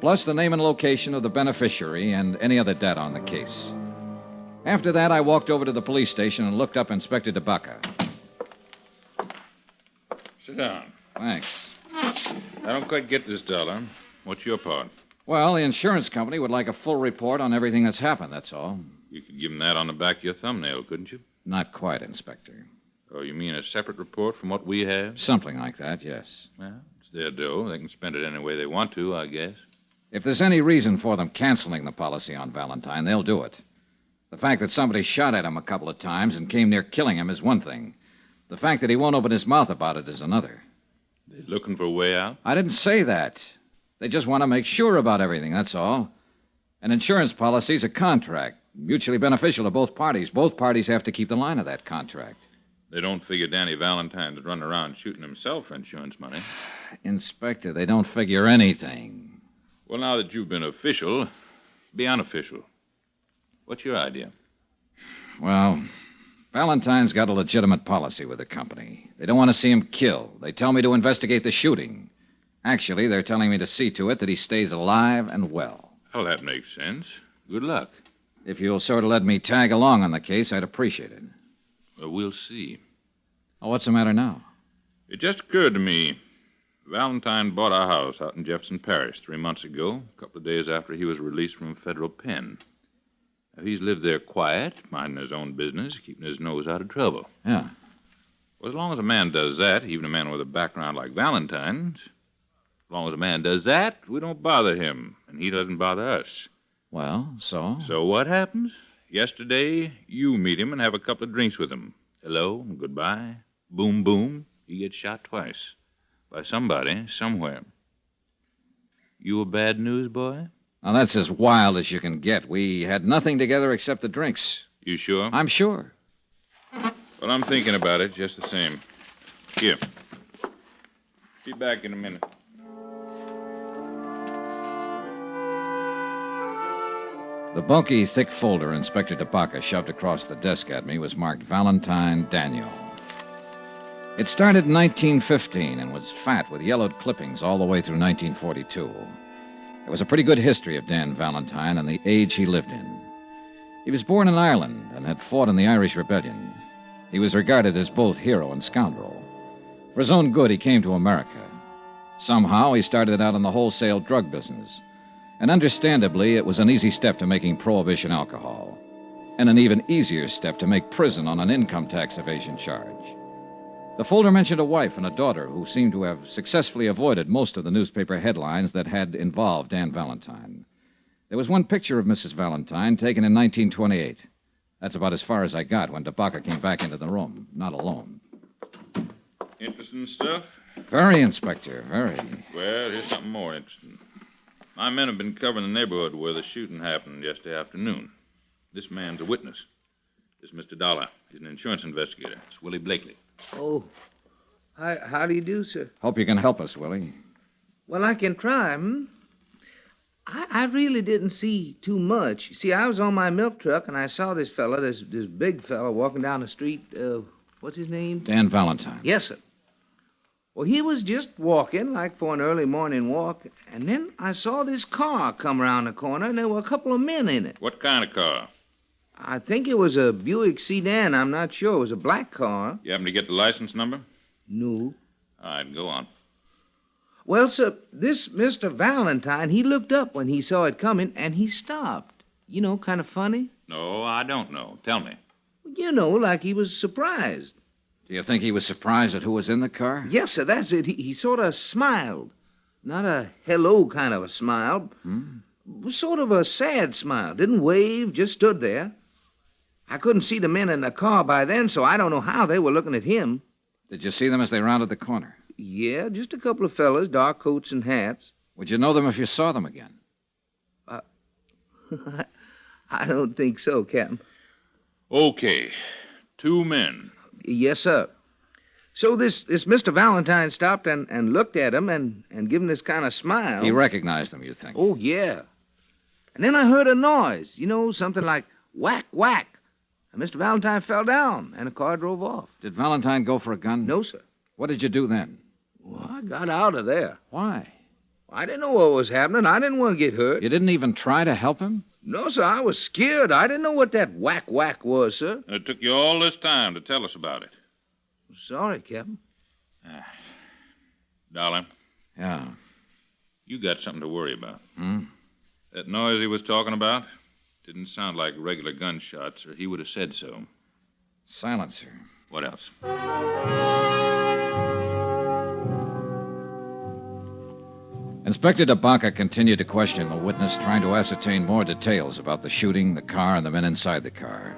plus the name and location of the beneficiary and any other data on the case. After that, I walked over to the police station and looked up Inspector DeBaca. Sit down. Thanks. I don't quite get this, Dollar. What's your part? Well, the insurance company would like a full report on everything that's happened, that's all. You could give them that on the back of your thumbnail, couldn't you? Not quite, Inspector. Oh, you mean a separate report from what we have? Something like that, yes. Well, it's their dough. They can spend it any way they want to, I guess. If there's any reason for them canceling the policy on Valentine, they'll do it. The fact that somebody shot at him a couple of times and came near killing him is one thing. The fact that he won't open his mouth about it is another. They're looking for a way out? I didn't say that. They just want to make sure about everything, that's all. An insurance policy's a contract, mutually beneficial to both parties. Both parties have to keep the line of that contract. They don't figure Danny Valentine's run around shooting himself for insurance money. Inspector, they don't figure anything. Well, now that you've been official, be unofficial. What's your idea? Well, Valentine's got a legitimate policy with the company. They don't want to see him killed. They tell me to investigate the shooting. Actually, they're telling me to see to it that he stays alive and well. Well, that makes sense. Good luck. If you'll sort of let me tag along on the case, I'd appreciate it. Well, we'll see. Oh, what's the matter now? It just occurred to me. Valentine bought a house out in Jefferson Parish three months ago, a couple of days after he was released from a federal pen. He's lived there quiet, minding his own business, keeping his nose out of trouble. Yeah. Well, as long as a man does that, even a man with a background like Valentine's, as long as a man does that, we don't bother him, and he doesn't bother us. Well, so? So what happens? Yesterday, you meet him and have a couple of drinks with him. Hello and goodbye. Boom, boom. He gets shot twice. by somebody, somewhere. You a bad news boy? Now, that's as wild as you can get. We had nothing together except the drinks. You sure? I'm sure. Well, I'm thinking about it just the same. Here. Be back in a minute. The bulky, thick folder Inspector DeBaca shoved across the desk at me was marked Valentine Daniel. It started in 1915 and was fat with yellowed clippings all the way through 1942. It was a pretty good history of Dan Valentine and the age he lived in. He was born in Ireland and had fought in the Irish Rebellion. He was regarded as both hero and scoundrel. For his own good, he came to America. Somehow, he started out in the wholesale drug business. And understandably, it was an easy step to making prohibition alcohol, and an even easier step to make prison on an income tax evasion charge. The folder mentioned a wife and a daughter who seemed to have successfully avoided most of the newspaper headlines that had involved Dan Valentine. There was one picture of Mrs. Valentine taken in 1928. That's about as far as I got when DeBaca came back into the room, not alone. Interesting stuff? Very, Inspector, very. Well, here's something more interesting. My men have been covering the neighborhood where the shooting happened yesterday afternoon. This man's a witness. This is Mr. Dollar. He's an insurance investigator. It's Willie Blakely. Oh. How, how do you do, sir? Hope you can help us, Willie. Well, I can try, hmm? I, I really didn't see too much. See, I was on my milk truck and I saw this fella, this this big fella, walking down the street. Uh, what's his name? Dan Valentine. Yes, sir. Well, he was just walking, like for an early morning walk, and then I saw this car come around the corner, and there were a couple of men in it. What kind of car? I think it was a Buick sedan. I'm not sure. It was a black car. You happen to get the license number? No. All right, go on. Well, sir, this Mr. Valentine, he looked up when he saw it coming, and he stopped. You know, kind of funny. No, I don't know. Tell me. You know, like he was surprised. Do you think he was surprised at who was in the car? Yes, sir, that's it. He, he sort of smiled. Not a hello kind of a smile. Hmm? Sort of a sad smile. Didn't wave, just stood there. I couldn't see the men in the car by then, so I don't know how they were looking at him. Did you see them as they rounded the corner? Yeah, just a couple of fellas, dark coats and hats. Would you know them if you saw them again? Uh, I don't think so, Captain. Okay. Two men. Yes, sir. So this, this Mr. Valentine stopped and, and looked at him and, and give him this kind of smile. He recognized them, you think? Oh, yeah. And then I heard a noise, you know, something like whack, whack. And Mr. Valentine fell down, and the car drove off. Did Valentine go for a gun? No, sir. What did you do then? Well, I got out of there. Why? I didn't know what was happening. I didn't want to get hurt. You didn't even try to help him? No, sir. I was scared. I didn't know what that whack, whack was, sir. And it took you all this time to tell us about it. Sorry, Captain. Dollar, Yeah. you got something to worry about. Hmm? That noise he was talking about didn't sound like regular gunshots, or he would have said so. Silencer. What else? Inspector DeBaca continued to question the witness, trying to ascertain more details about the shooting, the car, and the men inside the car.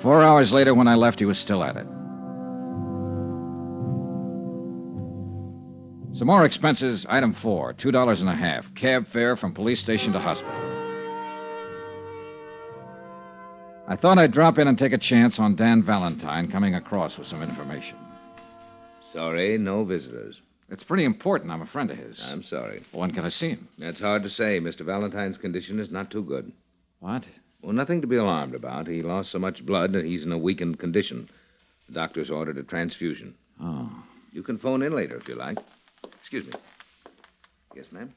Four hours later, when I left, he was still at it. Some more expenses. Item four, two dollars and a half. Cab fare from police station to hospital. I thought I'd drop in and take a chance on Dan Valentine coming across with some information. Sorry, no visitors. It's pretty important. I'm a friend of his. I'm sorry. When can I see him? That's hard to say. Mr. Valentine's condition is not too good. What? Well, nothing to be alarmed about. He lost so much blood that he's in a weakened condition. The doctor's ordered a transfusion. Oh. You can phone in later if you like. Excuse me. Yes, ma'am?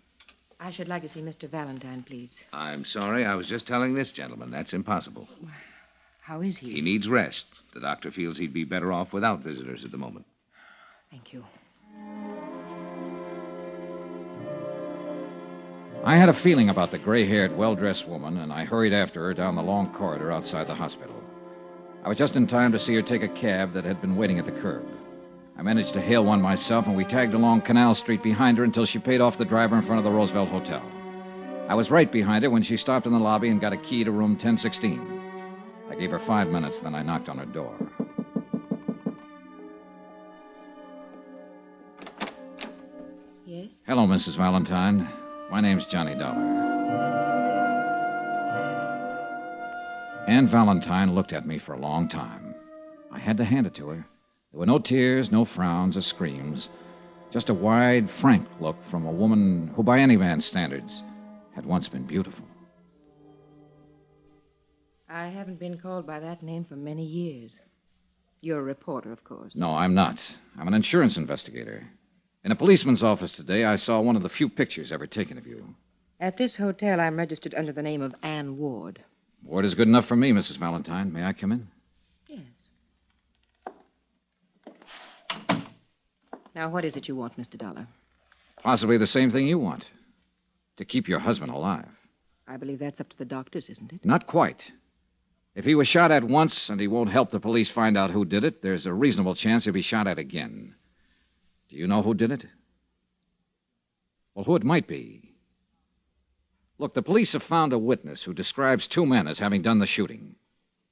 I should like to see Mr. Valentine, please. I'm sorry. I was just telling this gentleman. That's impossible. How is he? He needs rest. The doctor feels he'd be better off without visitors at the moment. Thank you. I had a feeling about the gray haired, well dressed woman, and I hurried after her down the long corridor outside the hospital. I was just in time to see her take a cab that had been waiting at the curb. I managed to hail one myself, and we tagged along Canal Street behind her until she paid off the driver in front of the Roosevelt Hotel. I was right behind her when she stopped in the lobby and got a key to room 1016. I gave her five minutes, then I knocked on her door. Yes? Hello, Mrs. Valentine. My name's Johnny Dollar. Anne Valentine looked at me for a long time. I had to hand it to her. There were no tears, no frowns or screams, just a wide, frank look from a woman who, by any man's standards, had once been beautiful. I haven't been called by that name for many years. You're a reporter, of course. No, I'm not. I'm an insurance investigator. In a policeman's office today, I saw one of the few pictures ever taken of you. At this hotel, I'm registered under the name of Anne Ward. Ward is good enough for me, Mrs. Valentine. May I come in? Now, what is it you want, Mr. Dollar? Possibly the same thing you want to keep your husband alive. I believe that's up to the doctors, isn't it? Not quite. If he was shot at once and he won't help the police find out who did it, there's a reasonable chance he'll be shot at again. Do you know who did it? Well, who it might be. Look, the police have found a witness who describes two men as having done the shooting.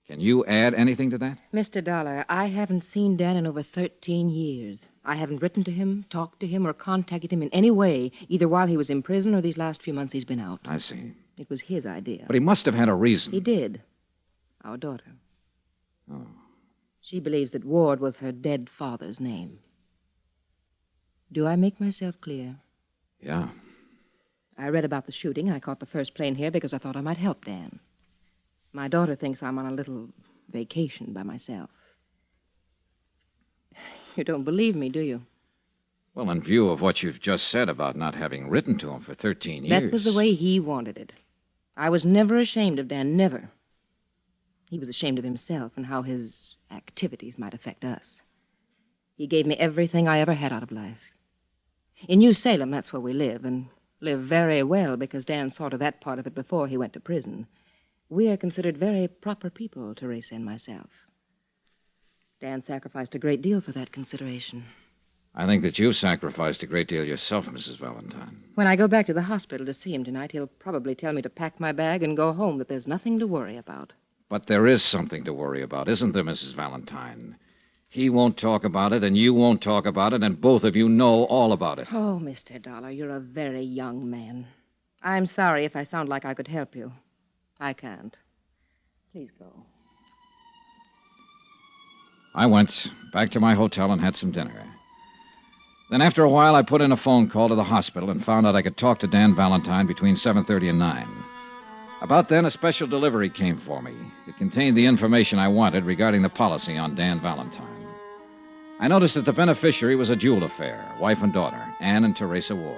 Can you add anything to that? Mr. Dollar, I haven't seen Dan in over 13 years. I haven't written to him, talked to him, or contacted him in any way, either while he was in prison or these last few months he's been out. I see. It was his idea. But he must have had a reason. He did. Our daughter. Oh. She believes that Ward was her dead father's name. Do I make myself clear? Yeah. I read about the shooting. I caught the first plane here because I thought I might help Dan. My daughter thinks I'm on a little vacation by myself. You don't believe me, do you? Well, in view of what you've just said about not having written to him for 13 years. That was the way he wanted it. I was never ashamed of Dan, never. He was ashamed of himself and how his activities might affect us. He gave me everything I ever had out of life. In New Salem, that's where we live, and live very well because Dan saw to that part of it before he went to prison. We are considered very proper people, Teresa and myself. Dan sacrificed a great deal for that consideration. I think that you've sacrificed a great deal yourself, Mrs. Valentine. When I go back to the hospital to see him tonight, he'll probably tell me to pack my bag and go home, that there's nothing to worry about. But there is something to worry about, isn't there, Mrs. Valentine? He won't talk about it, and you won't talk about it, and both of you know all about it. Oh, Mr. Dollar, you're a very young man. I'm sorry if I sound like I could help you. I can't. Please go. I went back to my hotel and had some dinner. Then after a while I put in a phone call to the hospital and found out I could talk to Dan Valentine between 7:30 and 9. About then a special delivery came for me. It contained the information I wanted regarding the policy on Dan Valentine. I noticed that the beneficiary was a dual affair, wife and daughter, Anne and Teresa Ward.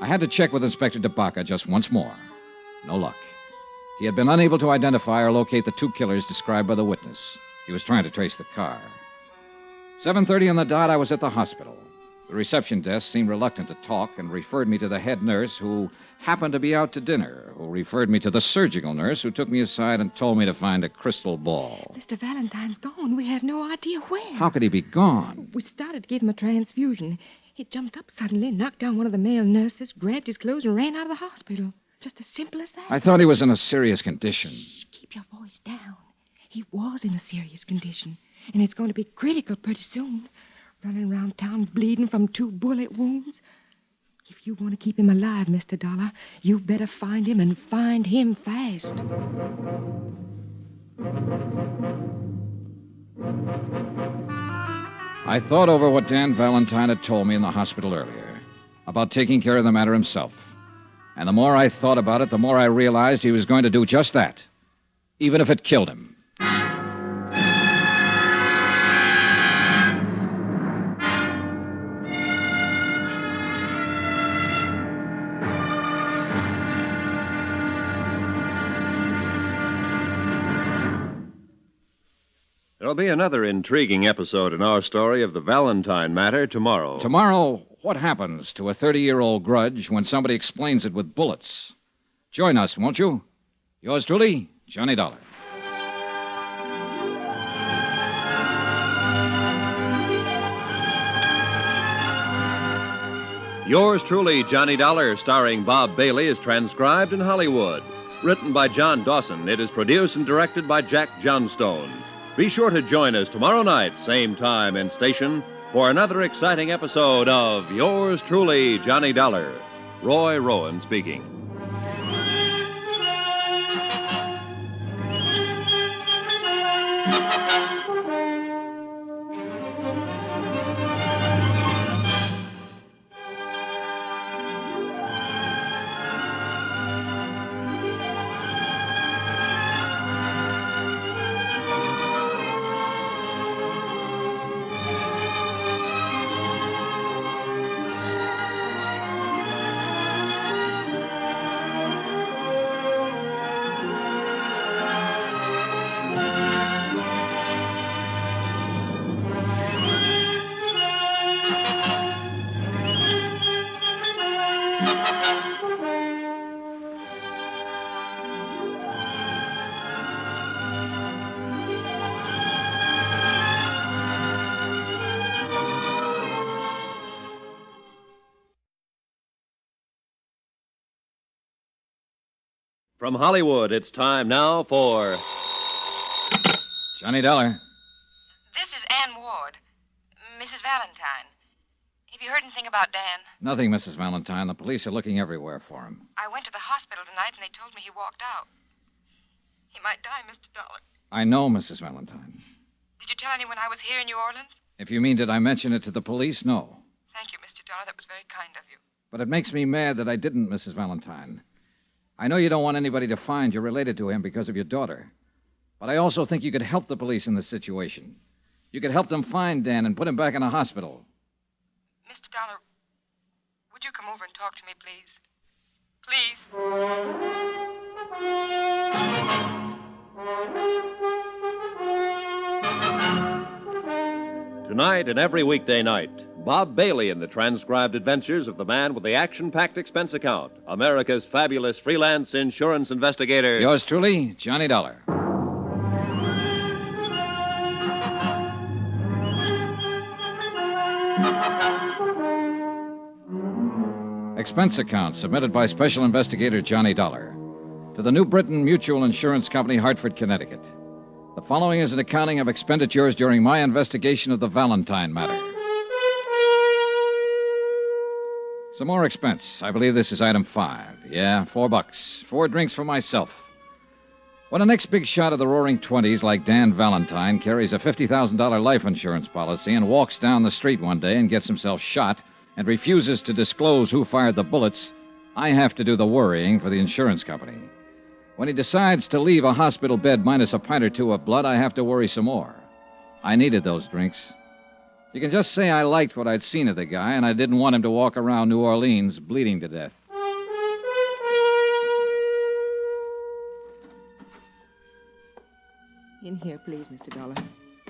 I had to check with Inspector DeBaca just once more. No luck. He had been unable to identify or locate the two killers described by the witness. He was trying to trace the car. 7:30 on the dot I was at the hospital. The reception desk seemed reluctant to talk and referred me to the head nurse who happened to be out to dinner, who referred me to the surgical nurse who took me aside and told me to find a crystal ball. Mr. Valentine's gone. We have no idea where. How could he be gone? We started to give him a transfusion. He jumped up suddenly, knocked down one of the male nurses, grabbed his clothes, and ran out of the hospital. Just as simple as that. I thought he was in a serious condition. Shh, keep your voice down. He was in a serious condition, and it's going to be critical pretty soon. Running around town bleeding from two bullet wounds. If you want to keep him alive, Mr. Dollar, you better find him and find him fast. I thought over what Dan Valentine had told me in the hospital earlier about taking care of the matter himself. And the more I thought about it, the more I realized he was going to do just that, even if it killed him. There'll be another intriguing episode in our story of the Valentine matter tomorrow. Tomorrow, what happens to a 30 year old grudge when somebody explains it with bullets? Join us, won't you? Yours truly, Johnny Dollar. Yours truly, Johnny Dollar, starring Bob Bailey, is transcribed in Hollywood. Written by John Dawson, it is produced and directed by Jack Johnstone. Be sure to join us tomorrow night, same time and station, for another exciting episode of Yours Truly, Johnny Dollar. Roy Rowan speaking. From Hollywood, it's time now for. Johnny Dollar. This is Ann Ward, Mrs. Valentine. Have you heard anything about Dan? Nothing, Mrs. Valentine. The police are looking everywhere for him. I went to the hospital tonight and they told me he walked out. He might die, Mr. Dollar. I know, Mrs. Valentine. Did you tell anyone I was here in New Orleans? If you mean, did I mention it to the police? No. Thank you, Mr. Dollar. That was very kind of you. But it makes me mad that I didn't, Mrs. Valentine. I know you don't want anybody to find you're related to him because of your daughter. But I also think you could help the police in this situation. You could help them find Dan and put him back in a hospital. Mr. Dollar, would you come over and talk to me, please? Please. Tonight and every weekday night, Bob Bailey in the transcribed adventures of the man with the action packed expense account, America's fabulous freelance insurance investigator. Yours truly, Johnny Dollar. Expense account submitted by Special Investigator Johnny Dollar to the New Britain Mutual Insurance Company, Hartford, Connecticut. The following is an accounting of expenditures during my investigation of the Valentine matter. Some more expense. I believe this is item five. Yeah, four bucks. Four drinks for myself. When a next big shot of the roaring 20s like Dan Valentine carries a $50,000 life insurance policy and walks down the street one day and gets himself shot and refuses to disclose who fired the bullets, I have to do the worrying for the insurance company. When he decides to leave a hospital bed minus a pint or two of blood, I have to worry some more. I needed those drinks. You can just say I liked what I'd seen of the guy, and I didn't want him to walk around New Orleans bleeding to death. In here, please, Mr. Dollar.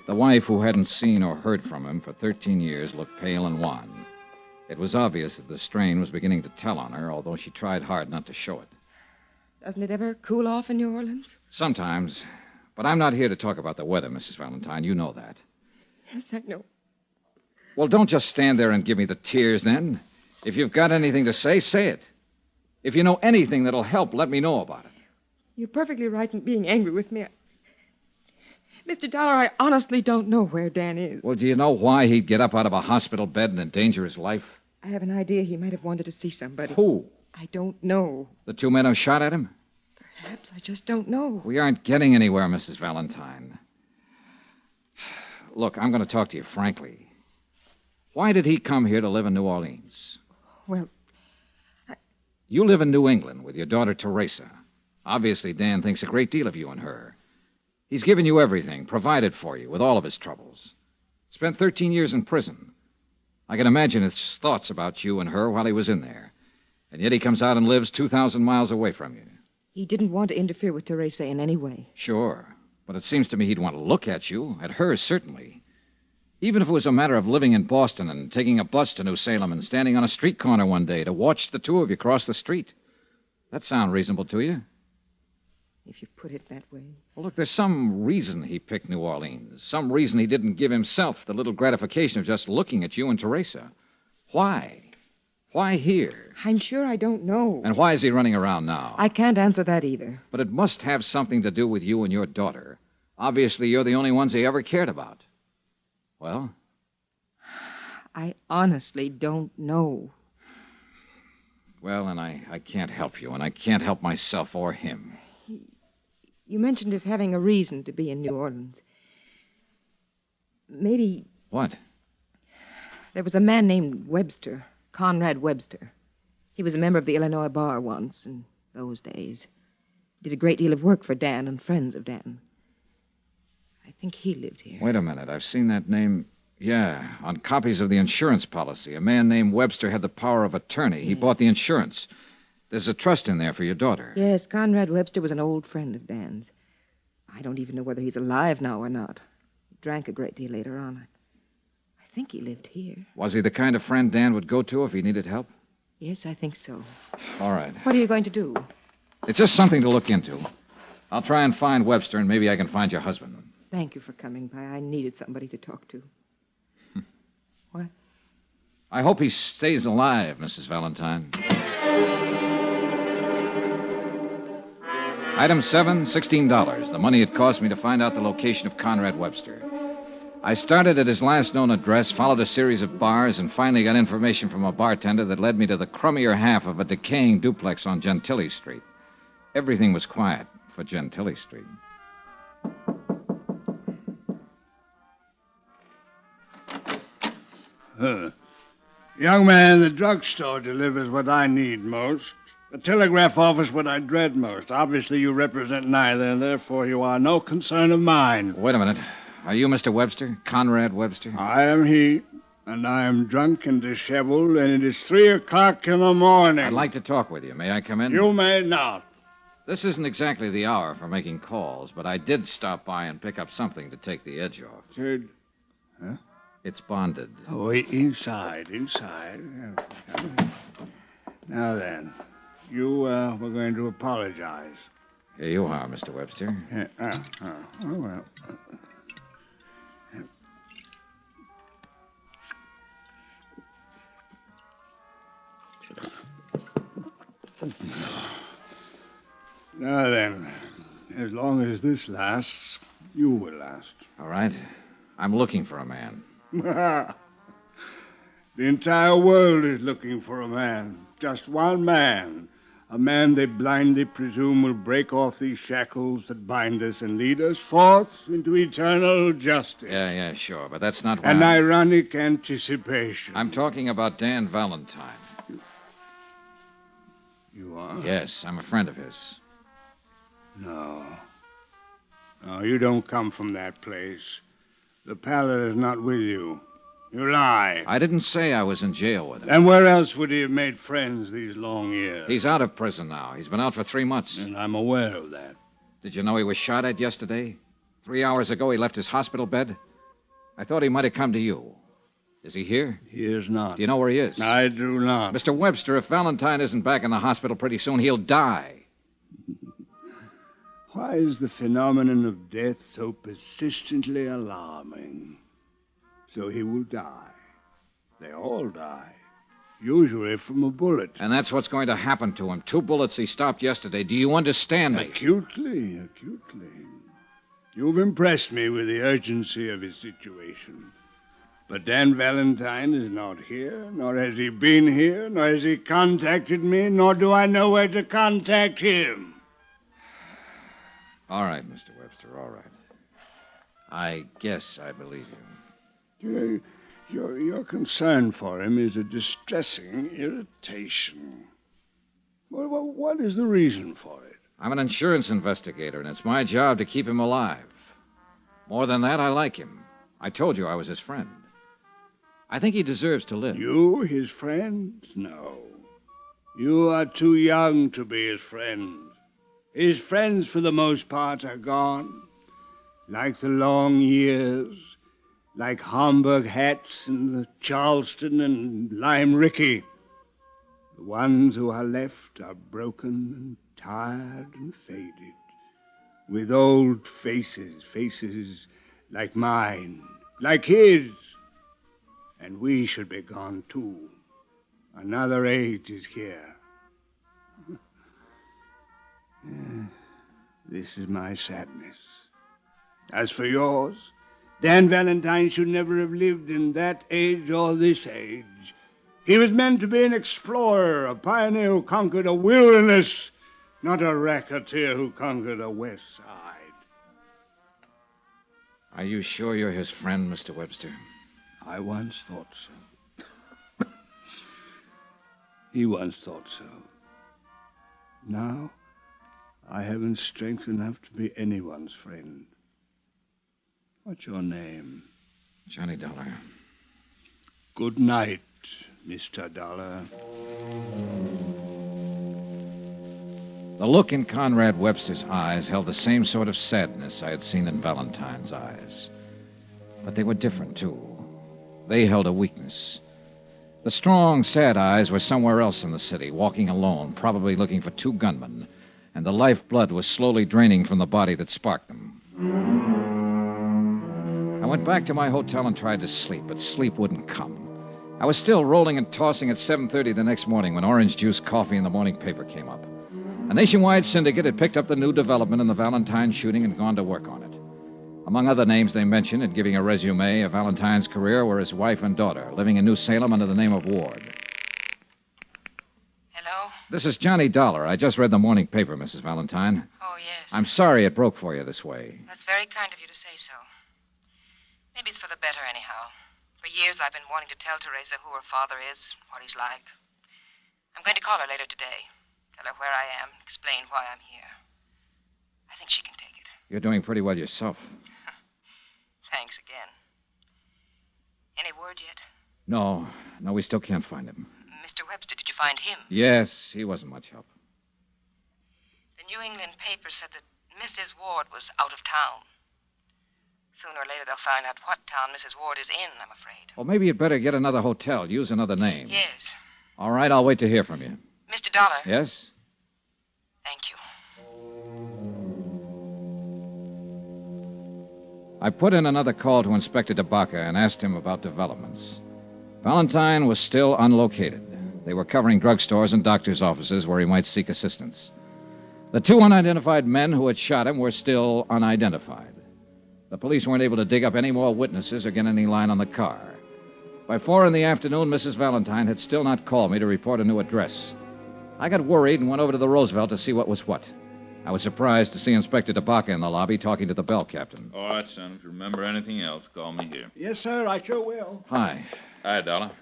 The wife, who hadn't seen or heard from him for 13 years, looked pale and wan. It was obvious that the strain was beginning to tell on her, although she tried hard not to show it. Doesn't it ever cool off in New Orleans? Sometimes. But I'm not here to talk about the weather, Mrs. Valentine. You know that. Yes, I know. Well, don't just stand there and give me the tears then. If you've got anything to say, say it. If you know anything that'll help, let me know about it. You're perfectly right in being angry with me. Mr. Dollar, I honestly don't know where Dan is. Well, do you know why he'd get up out of a hospital bed and endanger his life? I have an idea he might have wanted to see somebody. Who? I don't know. The two men who shot at him? Perhaps I just don't know. We aren't getting anywhere, Mrs. Valentine. Look, I'm going to talk to you frankly. Why did he come here to live in New Orleans? Well, I... You live in New England with your daughter Teresa. Obviously, Dan thinks a great deal of you and her. He's given you everything, provided for you with all of his troubles. Spent 13 years in prison. I can imagine his thoughts about you and her while he was in there. And yet he comes out and lives 2,000 miles away from you. he didn't want to interfere with Teresa in any way. Sure. But it seems to me he'd want to look at you, at her, certainly. Even if it was a matter of living in Boston and taking a bus to New Salem and standing on a street corner one day to watch the two of you cross the street. That sound reasonable to you? If you put it that way. Well, look, there's some reason he picked New Orleans. Some reason he didn't give himself the little gratification of just looking at you and Teresa. Why? Why here? I'm sure I don't know. And why is he running around now? I can't answer that either. But it must have something to do with you and your daughter. Obviously, you're the only ones he ever cared about. Well? I honestly don't know. Well, and I, I can't help you, and I can't help myself or him. You mentioned his having a reason to be in New Orleans. Maybe What? there was a man named Webster, Conrad Webster. He was a member of the Illinois Bar once in those days. Did a great deal of work for Dan and friends of Dan. I think he lived here. Wait a minute. I've seen that name. Yeah, on copies of the insurance policy. A man named Webster had the power of attorney. He bought the insurance. There's a trust in there for your daughter. Yes, Conrad Webster was an old friend of Dan's. I don't even know whether he's alive now or not. He drank a great deal later on. I, I think he lived here. Was he the kind of friend Dan would go to if he needed help? Yes, I think so. All right. What are you going to do? It's just something to look into. I'll try and find Webster, and maybe I can find your husband. Thank you for coming by. I needed somebody to talk to. what? I hope he stays alive, Mrs. Valentine. Item seven, $16. The money it cost me to find out the location of Conrad Webster. I started at his last known address, followed a series of bars, and finally got information from a bartender that led me to the crummier half of a decaying duplex on Gentilly Street. Everything was quiet for Gentilly Street. Huh. Young man, the drugstore delivers what I need most. The telegraph office what I dread most. Obviously, you represent neither, and therefore you are no concern of mine. Wait a minute. Are you Mr. Webster? Conrad Webster? I am he, and I am drunk and disheveled, and it is three o'clock in the morning. I'd like to talk with you. May I come in? You may not. This isn't exactly the hour for making calls, but I did stop by and pick up something to take the edge off. Said, huh? It's bonded. Oh, inside, inside. Now then, you uh, were going to apologize. Here you are, Mr. Webster. Uh, uh, oh, well. Now then, as long as this lasts, you will last. All right. I'm looking for a man. the entire world is looking for a man. Just one man. A man they blindly presume will break off these shackles that bind us and lead us forth into eternal justice. Yeah, yeah, sure, but that's not why. An I'm... ironic anticipation. I'm talking about Dan Valentine. You are? Yes, I'm a friend of his. No. No, you don't come from that place. The pallet is not with you. You lie. I didn't say I was in jail with him. Then where else would he have made friends these long years? He's out of prison now. He's been out for three months. And I'm aware of that. Did you know he was shot at yesterday? Three hours ago, he left his hospital bed. I thought he might have come to you. Is he here? He is not. Do you know where he is? I do not. Mr. Webster, if Valentine isn't back in the hospital pretty soon, he'll die. Why is the phenomenon of death so persistently alarming? So he will die. They all die. Usually from a bullet. And that's what's going to happen to him. Two bullets he stopped yesterday. Do you understand me? Acutely, acutely. You've impressed me with the urgency of his situation. But Dan Valentine is not here, nor has he been here, nor has he contacted me, nor do I know where to contact him. All right, Mr. Webster, all right. I guess I believe you. Your, your, concern for him is a distressing irritation. Well, well, what is the reason for it? I'm an insurance investigator, and it's my job to keep him alive. More than that, I like him. I told you I was his friend. I think he deserves to live. You, his friend? No. You are too young to be his friend. His friends, for the most part, are gone. Like the long years, like Homburg hats and the Charleston and Lime Rickey. The ones who are left are broken and tired and faded, with old faces, faces like mine, like his. And we should be gone too. Another age is here. This is my sadness. As for yours, Dan Valentine should never have lived in that age or this age. He was meant to be an explorer, a pioneer who conquered a wilderness, not a racketeer who conquered a west side. Are you sure you're his friend, Mr. Webster? I once thought so. he once thought so. Now, I haven't strength enough to be anyone's friend. What's your name? Johnny Dollar. Good night, Mr. Dollar. The look in Conrad Webster's eyes held the same sort of sadness I had seen in Valentine's eyes. But they were different, too. They held a weakness. The strong, sad eyes were somewhere else in the city, walking alone, probably looking for two gunmen, and the lifeblood was slowly draining from the body that sparked them. I went back to my hotel and tried to sleep, but sleep wouldn't come. I was still rolling and tossing at 7:30 the next morning when orange juice coffee in the morning paper came up. A nationwide syndicate had picked up the new development in the Valentine shooting and gone to work on it. Among other names they mentioned in giving a resume of Valentine's career were his wife and daughter, living in New Salem under the name of Ward. This is Johnny Dollar. I just read the morning paper, Mrs. Valentine. Oh, yes. I'm sorry it broke for you this way. That's very kind of you to say so. Maybe it's for the better, anyhow. For years I've been wanting to tell Teresa who her father is, what he's like. I'm going to call her later today. Tell her where I am, explain why I'm here. I think she can take it. You're doing pretty well yourself. Thanks again. Any word yet? No, no, we still can't find him. Mr. Webster, did you find him? Yes, he wasn't much help. The New England paper said that Mrs. Ward was out of town. Sooner or later they'll find out what town Mrs. Ward is in, I'm afraid. Well, maybe you'd better get another hotel. Use another name. Yes. All right, I'll wait to hear from you. Mr. Dollar. Yes? Thank you. I put in another call to Inspector DeBaca and asked him about developments. Valentine was still unlocated. They were covering drugstores and doctors' offices where he might seek assistance. The two unidentified men who had shot him were still unidentified. The police weren't able to dig up any more witnesses or get any line on the car. By four in the afternoon, Mrs. Valentine had still not called me to report a new address. I got worried and went over to the Roosevelt to see what was what. I was surprised to see Inspector DeBaca in the lobby talking to the bell captain. All right, son. If you remember anything else, call me here. Yes, sir, I sure will. Hi. Hi, Dollar.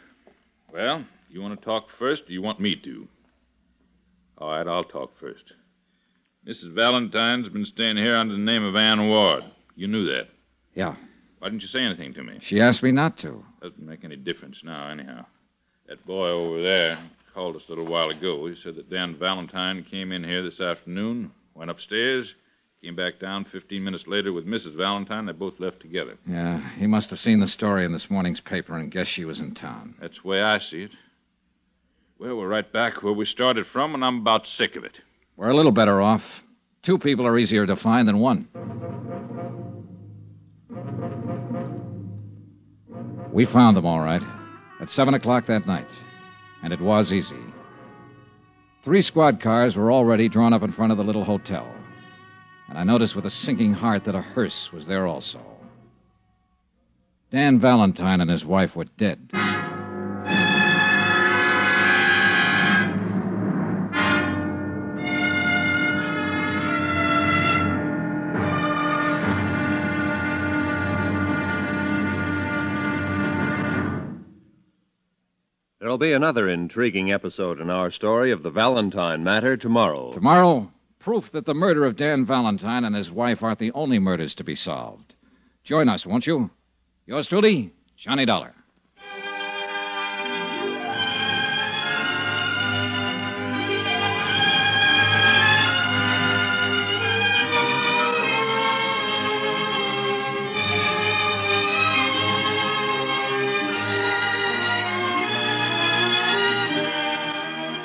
Well, you want to talk first, or you want me to? All right, I'll talk first. Mrs. Valentine's been staying here under the name of Ann Ward. You knew that. Yeah. Why didn't you say anything to me? She asked me not to. Doesn't make any difference now, anyhow. That boy over there called us a little while ago. He said that Dan Valentine came in here this afternoon, went upstairs, came back down 15 minutes later with Mrs. Valentine. They both left together. Yeah, he must have seen the story in this morning's paper and guessed she was in town. That's the way I see it. Well, we're right back where we started from, and I'm about sick of it. We're a little better off. Two people are easier to find than one. We found them all right at 7 o'clock that night, and it was easy. Three squad cars were already drawn up in front of the little hotel, and I noticed with a sinking heart that a hearse was there also. Dan Valentine and his wife were dead. Be another intriguing episode in our story of the Valentine matter tomorrow. Tomorrow, proof that the murder of Dan Valentine and his wife aren't the only murders to be solved. Join us, won't you? Yours truly, Johnny Dollar.